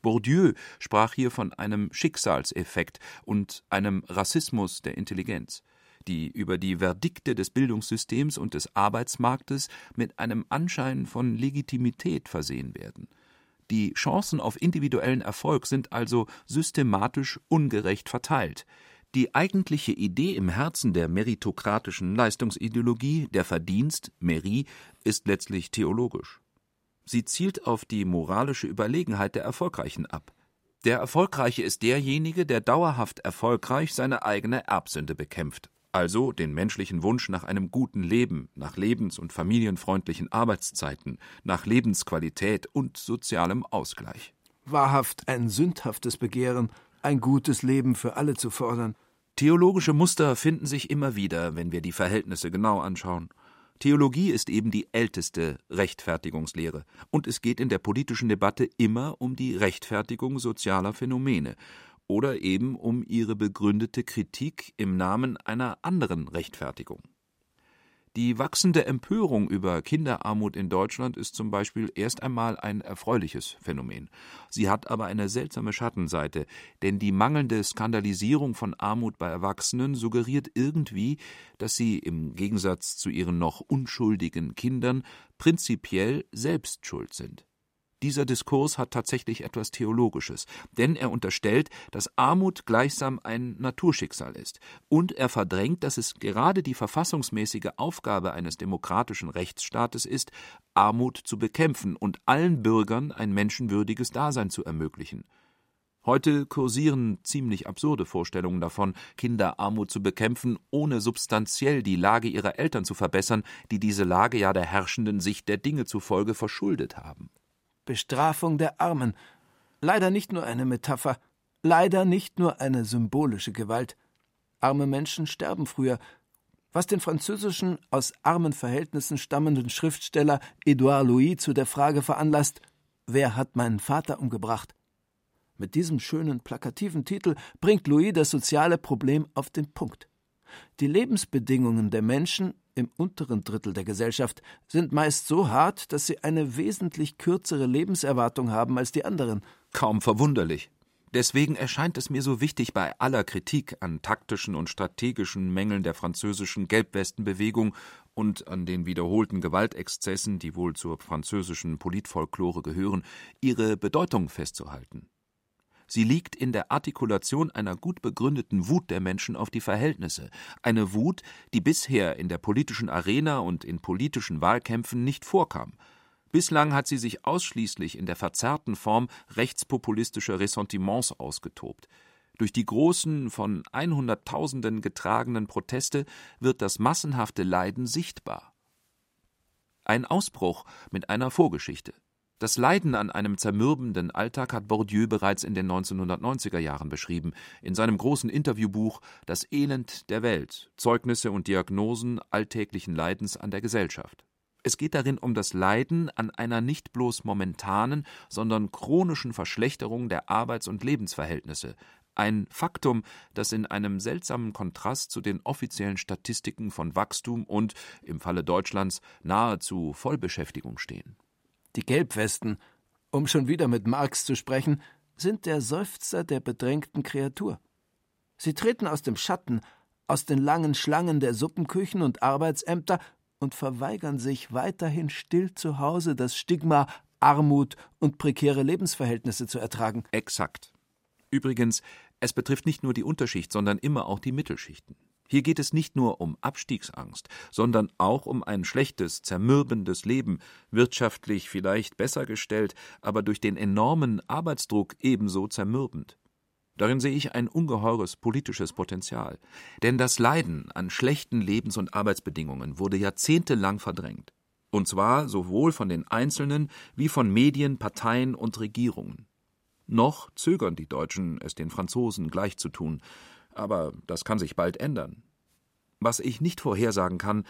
Bourdieu sprach hier von einem Schicksalseffekt und einem Rassismus der Intelligenz die über die Verdikte des Bildungssystems und des Arbeitsmarktes mit einem Anschein von Legitimität versehen werden. Die Chancen auf individuellen Erfolg sind also systematisch ungerecht verteilt. Die eigentliche Idee im Herzen der meritokratischen Leistungsideologie, der Verdienst, Merit, ist letztlich theologisch. Sie zielt auf die moralische Überlegenheit der Erfolgreichen ab. Der Erfolgreiche ist derjenige, der dauerhaft erfolgreich seine eigene Erbsünde bekämpft, also den menschlichen Wunsch nach einem guten Leben, nach lebens- und familienfreundlichen Arbeitszeiten, nach Lebensqualität und sozialem Ausgleich. Wahrhaft ein sündhaftes Begehren, ein gutes Leben für alle zu fordern. Theologische Muster finden sich immer wieder, wenn wir die Verhältnisse genau anschauen. Theologie ist eben die älteste Rechtfertigungslehre, und es geht in der politischen Debatte immer um die Rechtfertigung sozialer Phänomene, oder eben um ihre begründete Kritik im Namen einer anderen Rechtfertigung. Die wachsende Empörung über Kinderarmut in Deutschland ist zum Beispiel erst einmal ein erfreuliches Phänomen. Sie hat aber eine seltsame Schattenseite, denn die mangelnde Skandalisierung von Armut bei Erwachsenen suggeriert irgendwie, dass sie im Gegensatz zu ihren noch unschuldigen Kindern prinzipiell selbst schuld sind. Dieser Diskurs hat tatsächlich etwas Theologisches, denn er unterstellt, dass Armut gleichsam ein Naturschicksal ist, und er verdrängt, dass es gerade die verfassungsmäßige Aufgabe eines demokratischen Rechtsstaates ist, Armut zu bekämpfen und allen Bürgern ein menschenwürdiges Dasein zu ermöglichen. Heute kursieren ziemlich absurde Vorstellungen davon, Kinderarmut zu bekämpfen, ohne substanziell die Lage ihrer Eltern zu verbessern, die diese Lage ja der herrschenden Sicht der Dinge zufolge verschuldet haben. Bestrafung der Armen. Leider nicht nur eine Metapher, leider nicht nur eine symbolische Gewalt. Arme Menschen sterben früher, was den französischen, aus armen Verhältnissen stammenden Schriftsteller Edouard Louis zu der Frage veranlasst: Wer hat meinen Vater umgebracht? Mit diesem schönen, plakativen Titel bringt Louis das soziale Problem auf den Punkt. Die Lebensbedingungen der Menschen im unteren Drittel der Gesellschaft sind meist so hart, dass sie eine wesentlich kürzere Lebenserwartung haben als die anderen. Kaum verwunderlich. Deswegen erscheint es mir so wichtig, bei aller Kritik an taktischen und strategischen Mängeln der französischen Gelbwestenbewegung und an den wiederholten Gewaltexzessen, die wohl zur französischen Politfolklore gehören, ihre Bedeutung festzuhalten. Sie liegt in der Artikulation einer gut begründeten Wut der Menschen auf die Verhältnisse, eine Wut, die bisher in der politischen Arena und in politischen Wahlkämpfen nicht vorkam. Bislang hat sie sich ausschließlich in der verzerrten Form rechtspopulistischer Ressentiments ausgetobt. Durch die großen, von Einhunderttausenden getragenen Proteste wird das massenhafte Leiden sichtbar. Ein Ausbruch mit einer Vorgeschichte. Das Leiden an einem zermürbenden Alltag hat Bourdieu bereits in den 1990er Jahren beschrieben, in seinem großen Interviewbuch Das Elend der Welt Zeugnisse und Diagnosen alltäglichen Leidens an der Gesellschaft. Es geht darin um das Leiden an einer nicht bloß momentanen, sondern chronischen Verschlechterung der Arbeits- und Lebensverhältnisse, ein Faktum, das in einem seltsamen Kontrast zu den offiziellen Statistiken von Wachstum und, im Falle Deutschlands, nahezu Vollbeschäftigung stehen. Die Gelbwesten, um schon wieder mit Marx zu sprechen, sind der Seufzer der bedrängten Kreatur. Sie treten aus dem Schatten, aus den langen Schlangen der Suppenküchen und Arbeitsämter und verweigern sich weiterhin still zu Hause das Stigma Armut und prekäre Lebensverhältnisse zu ertragen. Exakt. Übrigens, es betrifft nicht nur die Unterschicht, sondern immer auch die Mittelschichten. Hier geht es nicht nur um Abstiegsangst, sondern auch um ein schlechtes, zermürbendes Leben, wirtschaftlich vielleicht besser gestellt, aber durch den enormen Arbeitsdruck ebenso zermürbend. Darin sehe ich ein ungeheures politisches Potenzial. Denn das Leiden an schlechten Lebens- und Arbeitsbedingungen wurde jahrzehntelang verdrängt. Und zwar sowohl von den Einzelnen wie von Medien, Parteien und Regierungen. Noch zögern die Deutschen, es den Franzosen gleichzutun, aber das kann sich bald ändern. Was ich nicht vorhersagen kann,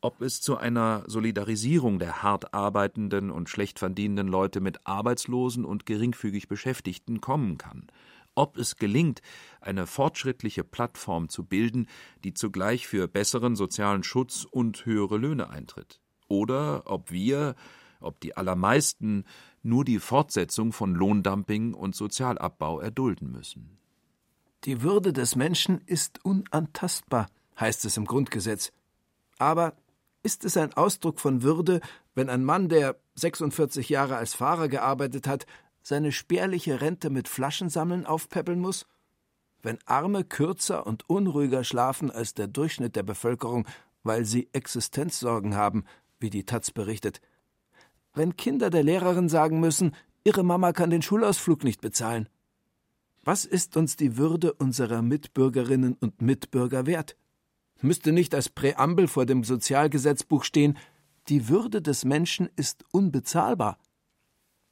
ob es zu einer Solidarisierung der hart arbeitenden und schlecht verdienenden Leute mit Arbeitslosen und geringfügig Beschäftigten kommen kann, ob es gelingt, eine fortschrittliche Plattform zu bilden, die zugleich für besseren sozialen Schutz und höhere Löhne eintritt, oder ob wir, ob die allermeisten nur die Fortsetzung von Lohndumping und Sozialabbau erdulden müssen. Die Würde des Menschen ist unantastbar, heißt es im Grundgesetz. Aber ist es ein Ausdruck von Würde, wenn ein Mann, der 46 Jahre als Fahrer gearbeitet hat, seine spärliche Rente mit Flaschensammeln aufpäppeln muss? Wenn Arme kürzer und unruhiger schlafen als der Durchschnitt der Bevölkerung, weil sie Existenzsorgen haben, wie die Taz berichtet? Wenn Kinder der Lehrerin sagen müssen, ihre Mama kann den Schulausflug nicht bezahlen? Was ist uns die Würde unserer Mitbürgerinnen und Mitbürger wert? Müsste nicht als Präambel vor dem Sozialgesetzbuch stehen, die Würde des Menschen ist unbezahlbar?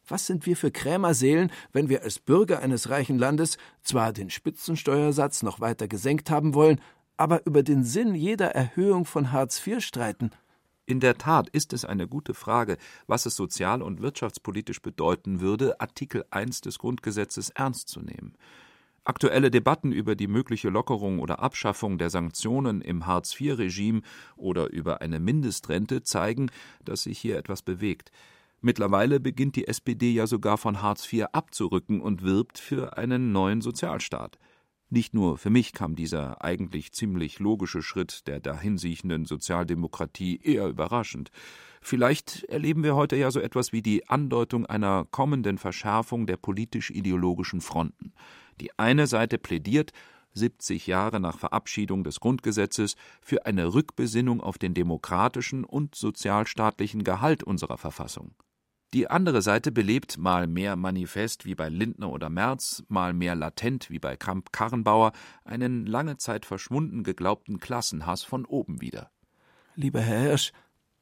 Was sind wir für Krämerseelen, wenn wir als Bürger eines reichen Landes zwar den Spitzensteuersatz noch weiter gesenkt haben wollen, aber über den Sinn jeder Erhöhung von Hartz IV streiten? In der Tat ist es eine gute Frage, was es sozial- und wirtschaftspolitisch bedeuten würde, Artikel 1 des Grundgesetzes ernst zu nehmen. Aktuelle Debatten über die mögliche Lockerung oder Abschaffung der Sanktionen im Hartz-IV-Regime oder über eine Mindestrente zeigen, dass sich hier etwas bewegt. Mittlerweile beginnt die SPD ja sogar von Hartz IV abzurücken und wirbt für einen neuen Sozialstaat. Nicht nur für mich kam dieser eigentlich ziemlich logische Schritt der dahinsiechenden Sozialdemokratie eher überraschend. Vielleicht erleben wir heute ja so etwas wie die Andeutung einer kommenden Verschärfung der politisch-ideologischen Fronten. Die eine Seite plädiert, 70 Jahre nach Verabschiedung des Grundgesetzes, für eine Rückbesinnung auf den demokratischen und sozialstaatlichen Gehalt unserer Verfassung. Die andere Seite belebt mal mehr manifest wie bei Lindner oder Merz, mal mehr latent wie bei Kramp-Karrenbauer einen lange Zeit verschwunden geglaubten Klassenhass von oben wieder. Lieber Herr Hirsch,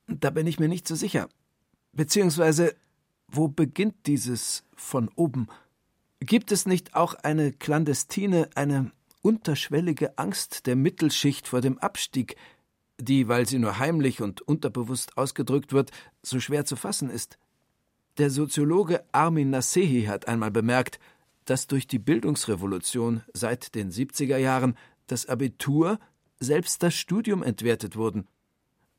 da bin ich mir nicht so sicher. Beziehungsweise, wo beginnt dieses von oben? Gibt es nicht auch eine clandestine, eine unterschwellige Angst der Mittelschicht vor dem Abstieg, die, weil sie nur heimlich und unterbewusst ausgedrückt wird, so schwer zu fassen ist? Der Soziologe Armin Nasehi hat einmal bemerkt, dass durch die Bildungsrevolution seit den 70er Jahren das Abitur, selbst das Studium entwertet wurden.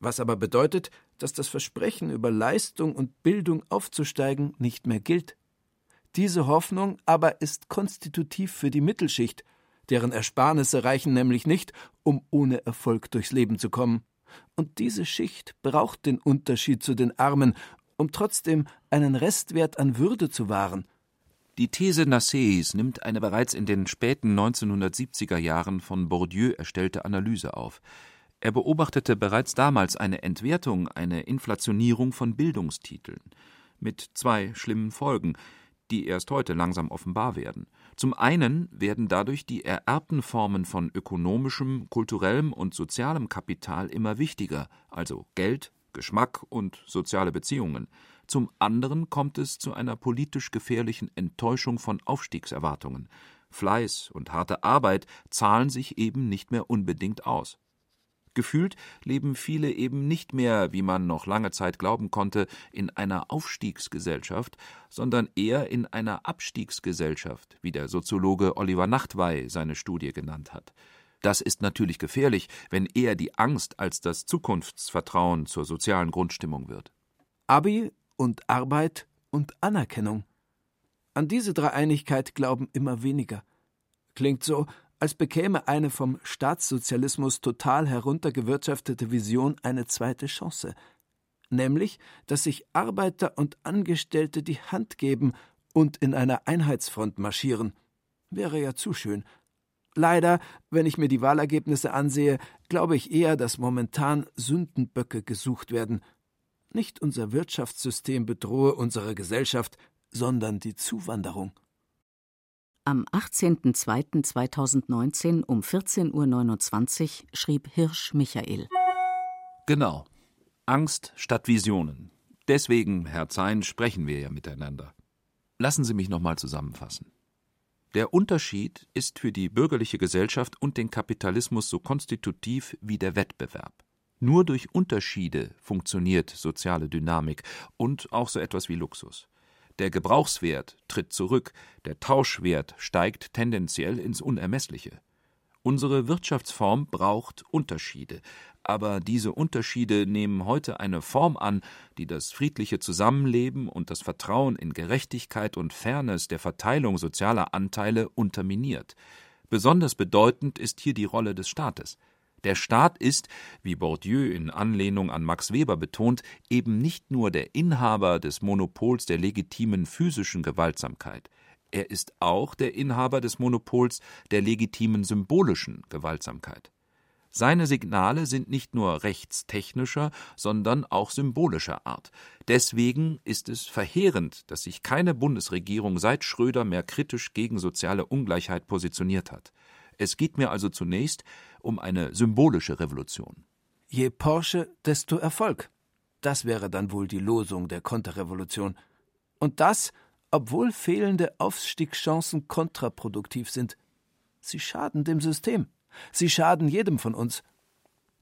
Was aber bedeutet, dass das Versprechen, über Leistung und Bildung aufzusteigen, nicht mehr gilt. Diese Hoffnung aber ist konstitutiv für die Mittelschicht, deren Ersparnisse reichen nämlich nicht, um ohne Erfolg durchs Leben zu kommen. Und diese Schicht braucht den Unterschied zu den Armen, um trotzdem einen Restwert an Würde zu wahren. Die These Nasseis nimmt eine bereits in den späten 1970er Jahren von Bourdieu erstellte Analyse auf. Er beobachtete bereits damals eine Entwertung, eine Inflationierung von Bildungstiteln. Mit zwei schlimmen Folgen, die erst heute langsam offenbar werden. Zum einen werden dadurch die ererbten Formen von ökonomischem, kulturellem und sozialem Kapital immer wichtiger, also Geld, Geschmack und soziale Beziehungen, zum anderen kommt es zu einer politisch gefährlichen Enttäuschung von Aufstiegserwartungen. Fleiß und harte Arbeit zahlen sich eben nicht mehr unbedingt aus. Gefühlt leben viele eben nicht mehr, wie man noch lange Zeit glauben konnte, in einer Aufstiegsgesellschaft, sondern eher in einer Abstiegsgesellschaft, wie der Soziologe Oliver Nachtwey seine Studie genannt hat. Das ist natürlich gefährlich, wenn eher die Angst als das Zukunftsvertrauen zur sozialen Grundstimmung wird. Abi und Arbeit und Anerkennung. An diese Dreieinigkeit glauben immer weniger. Klingt so, als bekäme eine vom Staatssozialismus total heruntergewirtschaftete Vision eine zweite Chance, nämlich, dass sich Arbeiter und Angestellte die Hand geben und in einer Einheitsfront marschieren. Wäre ja zu schön, Leider, wenn ich mir die Wahlergebnisse ansehe, glaube ich eher, dass momentan Sündenböcke gesucht werden. Nicht unser Wirtschaftssystem bedrohe unsere Gesellschaft, sondern die Zuwanderung. Am 18.02.2019 um 14.29 Uhr schrieb Hirsch Michael. Genau. Angst statt Visionen. Deswegen, Herr Zein, sprechen wir ja miteinander. Lassen Sie mich nochmal zusammenfassen. Der Unterschied ist für die bürgerliche Gesellschaft und den Kapitalismus so konstitutiv wie der Wettbewerb. Nur durch Unterschiede funktioniert soziale Dynamik und auch so etwas wie Luxus. Der Gebrauchswert tritt zurück, der Tauschwert steigt tendenziell ins Unermessliche. Unsere Wirtschaftsform braucht Unterschiede, aber diese Unterschiede nehmen heute eine Form an, die das friedliche Zusammenleben und das Vertrauen in Gerechtigkeit und Fairness der Verteilung sozialer Anteile unterminiert. Besonders bedeutend ist hier die Rolle des Staates. Der Staat ist, wie Bourdieu in Anlehnung an Max Weber betont, eben nicht nur der Inhaber des Monopols der legitimen physischen Gewaltsamkeit, er ist auch der Inhaber des Monopols der legitimen symbolischen Gewaltsamkeit. Seine Signale sind nicht nur rechtstechnischer, sondern auch symbolischer Art. Deswegen ist es verheerend, dass sich keine Bundesregierung seit Schröder mehr kritisch gegen soziale Ungleichheit positioniert hat. Es geht mir also zunächst um eine symbolische Revolution. Je Porsche, desto Erfolg. Das wäre dann wohl die Losung der Konterrevolution. Und das, obwohl fehlende Aufstiegschancen kontraproduktiv sind. Sie schaden dem System. Sie schaden jedem von uns.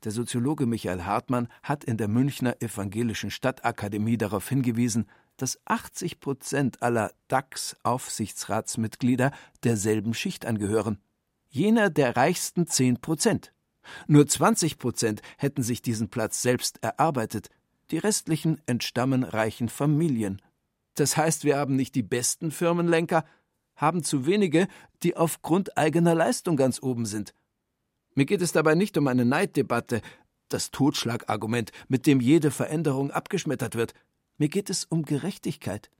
Der Soziologe Michael Hartmann hat in der Münchner Evangelischen Stadtakademie darauf hingewiesen, dass 80 Prozent aller DAX-Aufsichtsratsmitglieder derselben Schicht angehören. Jener der reichsten 10 Prozent. Nur 20 Prozent hätten sich diesen Platz selbst erarbeitet. Die restlichen entstammen reichen Familien. Das heißt, wir haben nicht die besten Firmenlenker, haben zu wenige, die aufgrund eigener Leistung ganz oben sind. Mir geht es dabei nicht um eine Neiddebatte, das Totschlagargument, mit dem jede Veränderung abgeschmettert wird. Mir geht es um Gerechtigkeit.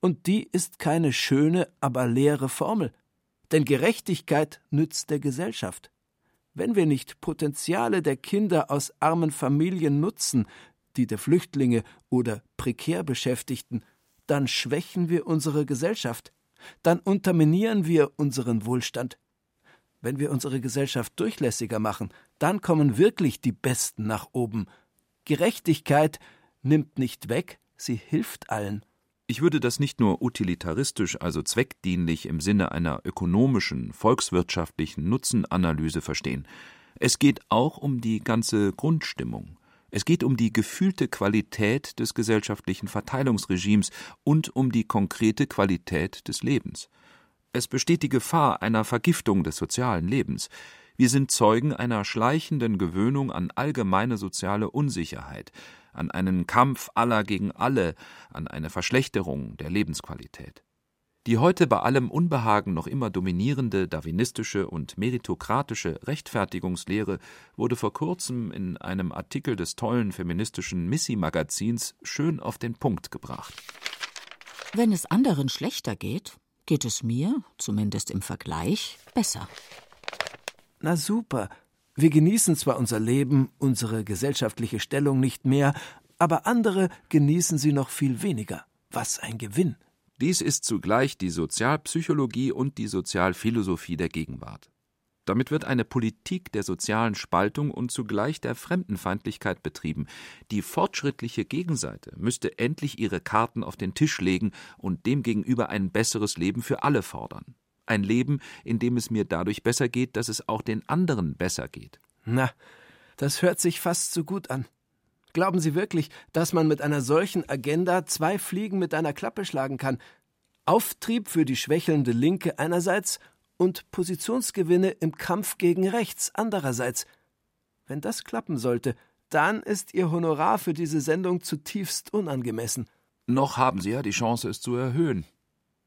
Und die ist keine schöne, aber leere Formel. Denn Gerechtigkeit nützt der Gesellschaft. Wenn wir nicht Potenziale der Kinder aus armen Familien nutzen, die der Flüchtlinge oder prekär Beschäftigten, dann schwächen wir unsere Gesellschaft, dann unterminieren wir unseren Wohlstand. Wenn wir unsere Gesellschaft durchlässiger machen, dann kommen wirklich die Besten nach oben. Gerechtigkeit nimmt nicht weg, sie hilft allen. Ich würde das nicht nur utilitaristisch, also zweckdienlich im Sinne einer ökonomischen, volkswirtschaftlichen Nutzenanalyse verstehen. Es geht auch um die ganze Grundstimmung. Es geht um die gefühlte Qualität des gesellschaftlichen Verteilungsregimes und um die konkrete Qualität des Lebens. Es besteht die Gefahr einer Vergiftung des sozialen Lebens. Wir sind Zeugen einer schleichenden Gewöhnung an allgemeine soziale Unsicherheit, an einen Kampf aller gegen alle, an eine Verschlechterung der Lebensqualität. Die heute bei allem Unbehagen noch immer dominierende darwinistische und meritokratische Rechtfertigungslehre wurde vor kurzem in einem Artikel des tollen feministischen Missy-Magazins schön auf den Punkt gebracht. Wenn es anderen schlechter geht, geht es mir, zumindest im Vergleich, besser. Na super. Wir genießen zwar unser Leben, unsere gesellschaftliche Stellung nicht mehr, aber andere genießen sie noch viel weniger. Was ein Gewinn. Dies ist zugleich die Sozialpsychologie und die Sozialphilosophie der Gegenwart. Damit wird eine Politik der sozialen Spaltung und zugleich der Fremdenfeindlichkeit betrieben. Die fortschrittliche Gegenseite müsste endlich ihre Karten auf den Tisch legen und demgegenüber ein besseres Leben für alle fordern. Ein Leben, in dem es mir dadurch besser geht, dass es auch den anderen besser geht. Na, das hört sich fast zu gut an. Glauben Sie wirklich, dass man mit einer solchen Agenda zwei Fliegen mit einer Klappe schlagen kann? Auftrieb für die schwächelnde Linke einerseits und Positionsgewinne im Kampf gegen rechts andererseits. Wenn das klappen sollte, dann ist Ihr Honorar für diese Sendung zutiefst unangemessen. Noch haben Sie ja die Chance, es zu erhöhen.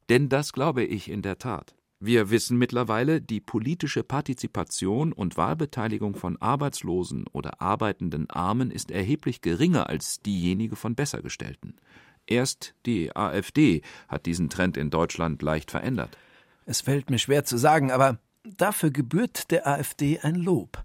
Denn das glaube ich in der Tat. Wir wissen mittlerweile, die politische Partizipation und Wahlbeteiligung von Arbeitslosen oder arbeitenden Armen ist erheblich geringer als diejenige von Bessergestellten. Erst die AfD hat diesen Trend in Deutschland leicht verändert. Es fällt mir schwer zu sagen, aber dafür gebührt der AfD ein Lob.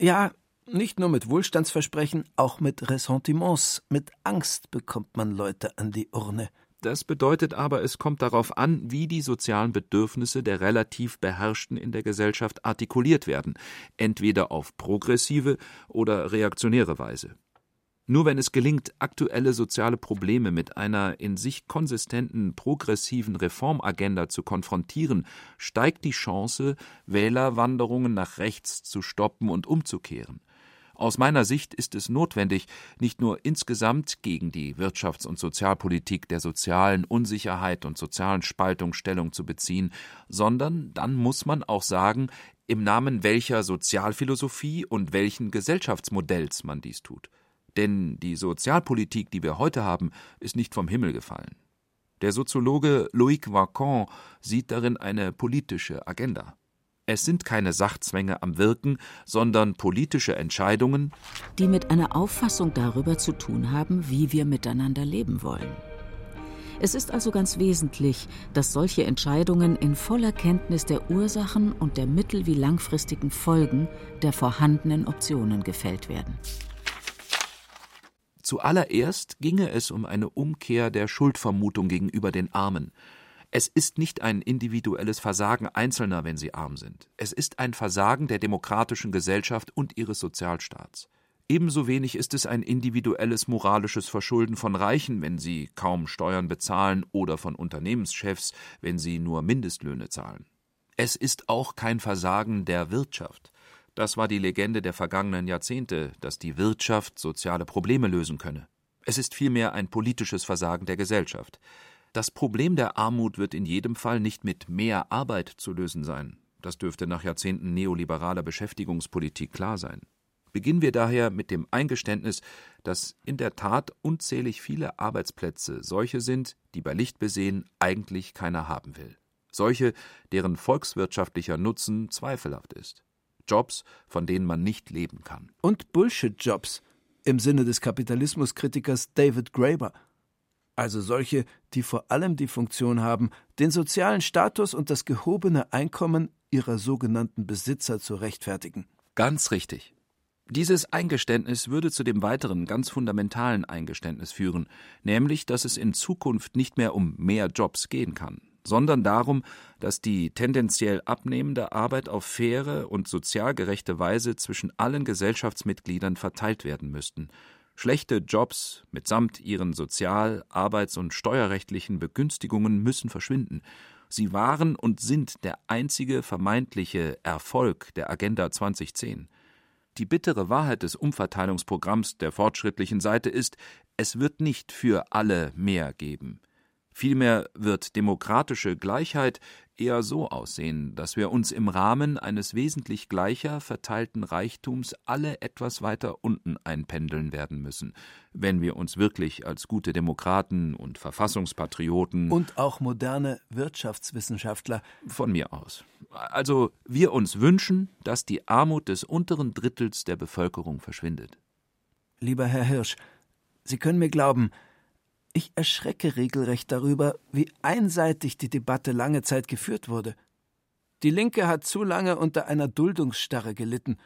Ja, nicht nur mit Wohlstandsversprechen, auch mit Ressentiments, mit Angst bekommt man Leute an die Urne. Das bedeutet aber, es kommt darauf an, wie die sozialen Bedürfnisse der relativ Beherrschten in der Gesellschaft artikuliert werden, entweder auf progressive oder reaktionäre Weise. Nur wenn es gelingt, aktuelle soziale Probleme mit einer in sich konsistenten progressiven Reformagenda zu konfrontieren, steigt die Chance, Wählerwanderungen nach rechts zu stoppen und umzukehren. Aus meiner Sicht ist es notwendig, nicht nur insgesamt gegen die Wirtschafts- und Sozialpolitik der sozialen Unsicherheit und sozialen Spaltung Stellung zu beziehen, sondern dann muss man auch sagen, im Namen welcher Sozialphilosophie und welchen Gesellschaftsmodells man dies tut. Denn die Sozialpolitik, die wir heute haben, ist nicht vom Himmel gefallen. Der Soziologe Loïc Vacan sieht darin eine politische Agenda. Es sind keine Sachzwänge am Wirken, sondern politische Entscheidungen, die mit einer Auffassung darüber zu tun haben, wie wir miteinander leben wollen. Es ist also ganz wesentlich, dass solche Entscheidungen in voller Kenntnis der Ursachen und der mittel- wie langfristigen Folgen der vorhandenen Optionen gefällt werden. Zuallererst ginge es um eine Umkehr der Schuldvermutung gegenüber den Armen. Es ist nicht ein individuelles Versagen Einzelner, wenn sie arm sind. Es ist ein Versagen der demokratischen Gesellschaft und ihres Sozialstaats. Ebenso wenig ist es ein individuelles moralisches Verschulden von Reichen, wenn sie kaum Steuern bezahlen, oder von Unternehmenschefs, wenn sie nur Mindestlöhne zahlen. Es ist auch kein Versagen der Wirtschaft. Das war die Legende der vergangenen Jahrzehnte, dass die Wirtschaft soziale Probleme lösen könne. Es ist vielmehr ein politisches Versagen der Gesellschaft. Das Problem der Armut wird in jedem Fall nicht mit mehr Arbeit zu lösen sein. Das dürfte nach Jahrzehnten neoliberaler Beschäftigungspolitik klar sein. Beginnen wir daher mit dem Eingeständnis, dass in der Tat unzählig viele Arbeitsplätze solche sind, die bei Licht besehen eigentlich keiner haben will. Solche, deren volkswirtschaftlicher Nutzen zweifelhaft ist. Jobs, von denen man nicht leben kann. Und Bullshit-Jobs im Sinne des Kapitalismuskritikers David Graeber. Also solche, die vor allem die Funktion haben, den sozialen Status und das gehobene Einkommen ihrer sogenannten Besitzer zu rechtfertigen. Ganz richtig. Dieses Eingeständnis würde zu dem weiteren ganz fundamentalen Eingeständnis führen, nämlich, dass es in Zukunft nicht mehr um mehr Jobs gehen kann sondern darum, dass die tendenziell abnehmende Arbeit auf faire und sozial gerechte Weise zwischen allen Gesellschaftsmitgliedern verteilt werden müssten. Schlechte Jobs mitsamt ihren sozial-, arbeits- und steuerrechtlichen Begünstigungen müssen verschwinden. Sie waren und sind der einzige vermeintliche Erfolg der Agenda 2010. Die bittere Wahrheit des Umverteilungsprogramms der fortschrittlichen Seite ist, es wird nicht für alle mehr geben. Vielmehr wird demokratische Gleichheit eher so aussehen, dass wir uns im Rahmen eines wesentlich gleicher verteilten Reichtums alle etwas weiter unten einpendeln werden müssen, wenn wir uns wirklich als gute Demokraten und Verfassungspatrioten und auch moderne Wirtschaftswissenschaftler von mir aus. Also wir uns wünschen, dass die Armut des unteren Drittels der Bevölkerung verschwindet. Lieber Herr Hirsch, Sie können mir glauben, ich erschrecke regelrecht darüber, wie einseitig die Debatte lange Zeit geführt wurde. Die Linke hat zu lange unter einer Duldungsstarre gelitten.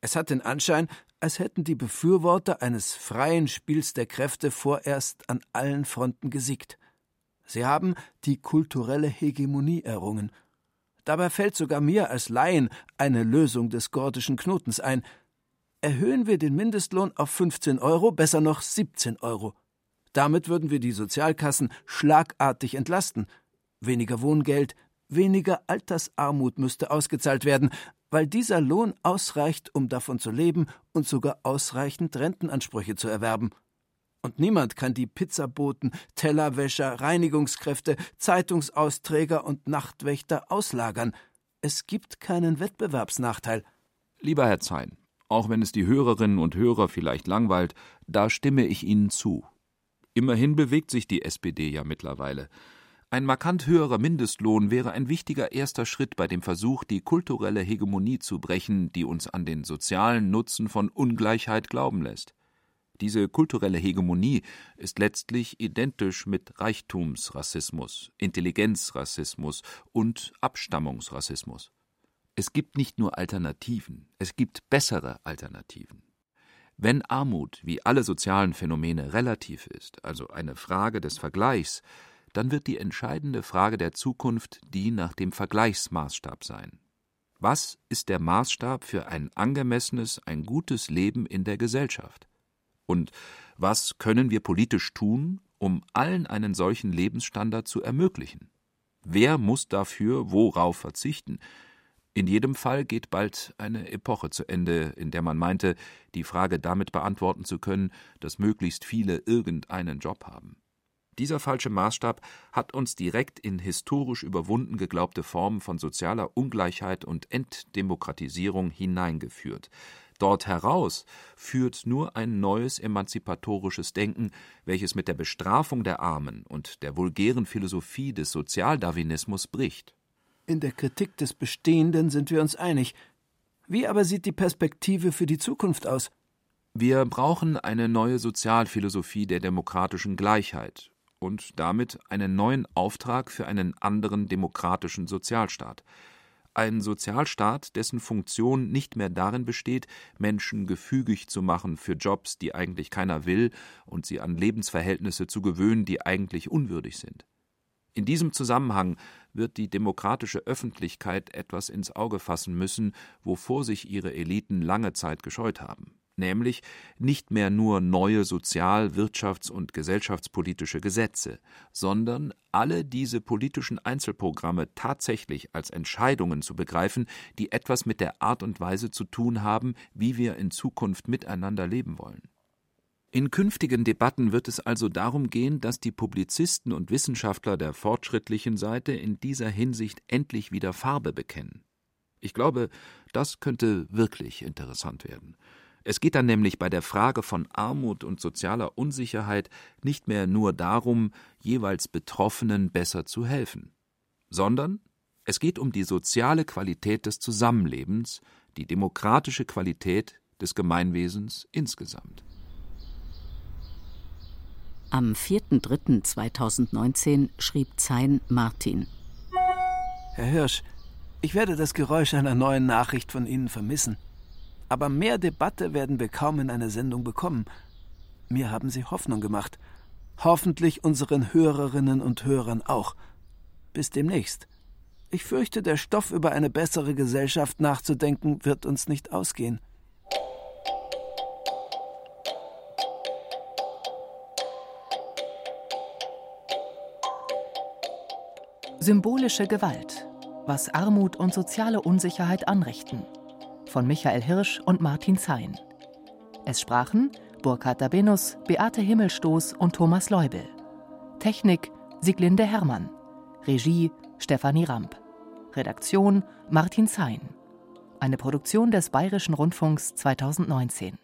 Es hat den Anschein, als hätten die Befürworter eines freien Spiels der Kräfte vorerst an allen Fronten gesiegt. Sie haben die kulturelle Hegemonie errungen. Dabei fällt sogar mir als Laien eine Lösung des gordischen Knotens ein. Erhöhen wir den Mindestlohn auf 15 Euro, besser noch 17 Euro. Damit würden wir die Sozialkassen schlagartig entlasten. Weniger Wohngeld, weniger Altersarmut müsste ausgezahlt werden, weil dieser Lohn ausreicht, um davon zu leben und sogar ausreichend Rentenansprüche zu erwerben. Und niemand kann die Pizzaboten, Tellerwäscher, Reinigungskräfte, Zeitungsausträger und Nachtwächter auslagern. Es gibt keinen Wettbewerbsnachteil. Lieber Herr Zein, auch wenn es die Hörerinnen und Hörer vielleicht langweilt, da stimme ich Ihnen zu. Immerhin bewegt sich die SPD ja mittlerweile. Ein markant höherer Mindestlohn wäre ein wichtiger erster Schritt bei dem Versuch, die kulturelle Hegemonie zu brechen, die uns an den sozialen Nutzen von Ungleichheit glauben lässt. Diese kulturelle Hegemonie ist letztlich identisch mit Reichtumsrassismus, Intelligenzrassismus und Abstammungsrassismus. Es gibt nicht nur Alternativen, es gibt bessere Alternativen. Wenn Armut wie alle sozialen Phänomene relativ ist, also eine Frage des Vergleichs, dann wird die entscheidende Frage der Zukunft die nach dem Vergleichsmaßstab sein. Was ist der Maßstab für ein angemessenes, ein gutes Leben in der Gesellschaft? Und was können wir politisch tun, um allen einen solchen Lebensstandard zu ermöglichen? Wer muss dafür worauf verzichten? In jedem Fall geht bald eine Epoche zu Ende, in der man meinte, die Frage damit beantworten zu können, dass möglichst viele irgendeinen Job haben. Dieser falsche Maßstab hat uns direkt in historisch überwunden geglaubte Formen von sozialer Ungleichheit und Entdemokratisierung hineingeführt. Dort heraus führt nur ein neues emanzipatorisches Denken, welches mit der Bestrafung der Armen und der vulgären Philosophie des Sozialdarwinismus bricht. In der Kritik des Bestehenden sind wir uns einig. Wie aber sieht die Perspektive für die Zukunft aus? Wir brauchen eine neue Sozialphilosophie der demokratischen Gleichheit, und damit einen neuen Auftrag für einen anderen demokratischen Sozialstaat. Ein Sozialstaat, dessen Funktion nicht mehr darin besteht, Menschen gefügig zu machen für Jobs, die eigentlich keiner will, und sie an Lebensverhältnisse zu gewöhnen, die eigentlich unwürdig sind. In diesem Zusammenhang wird die demokratische Öffentlichkeit etwas ins Auge fassen müssen, wovor sich ihre Eliten lange Zeit gescheut haben nämlich nicht mehr nur neue sozial-, wirtschafts- und gesellschaftspolitische Gesetze, sondern alle diese politischen Einzelprogramme tatsächlich als Entscheidungen zu begreifen, die etwas mit der Art und Weise zu tun haben, wie wir in Zukunft miteinander leben wollen. In künftigen Debatten wird es also darum gehen, dass die Publizisten und Wissenschaftler der fortschrittlichen Seite in dieser Hinsicht endlich wieder Farbe bekennen. Ich glaube, das könnte wirklich interessant werden. Es geht dann nämlich bei der Frage von Armut und sozialer Unsicherheit nicht mehr nur darum, jeweils Betroffenen besser zu helfen, sondern es geht um die soziale Qualität des Zusammenlebens, die demokratische Qualität des Gemeinwesens insgesamt. Am 4.3.2019 schrieb Zein Martin. Herr Hirsch, ich werde das Geräusch einer neuen Nachricht von Ihnen vermissen. Aber mehr Debatte werden wir kaum in einer Sendung bekommen. Mir haben Sie Hoffnung gemacht. Hoffentlich unseren Hörerinnen und Hörern auch. Bis demnächst. Ich fürchte, der Stoff über eine bessere Gesellschaft nachzudenken wird uns nicht ausgehen. Symbolische Gewalt. Was Armut und soziale Unsicherheit anrichten von Michael Hirsch und Martin Zein. Es sprachen Burkhard Dabinus, Beate Himmelstoß und Thomas Leubel. Technik Sieglinde Hermann. Regie Stefanie Ramp. Redaktion Martin Zein. Eine Produktion des Bayerischen Rundfunks 2019.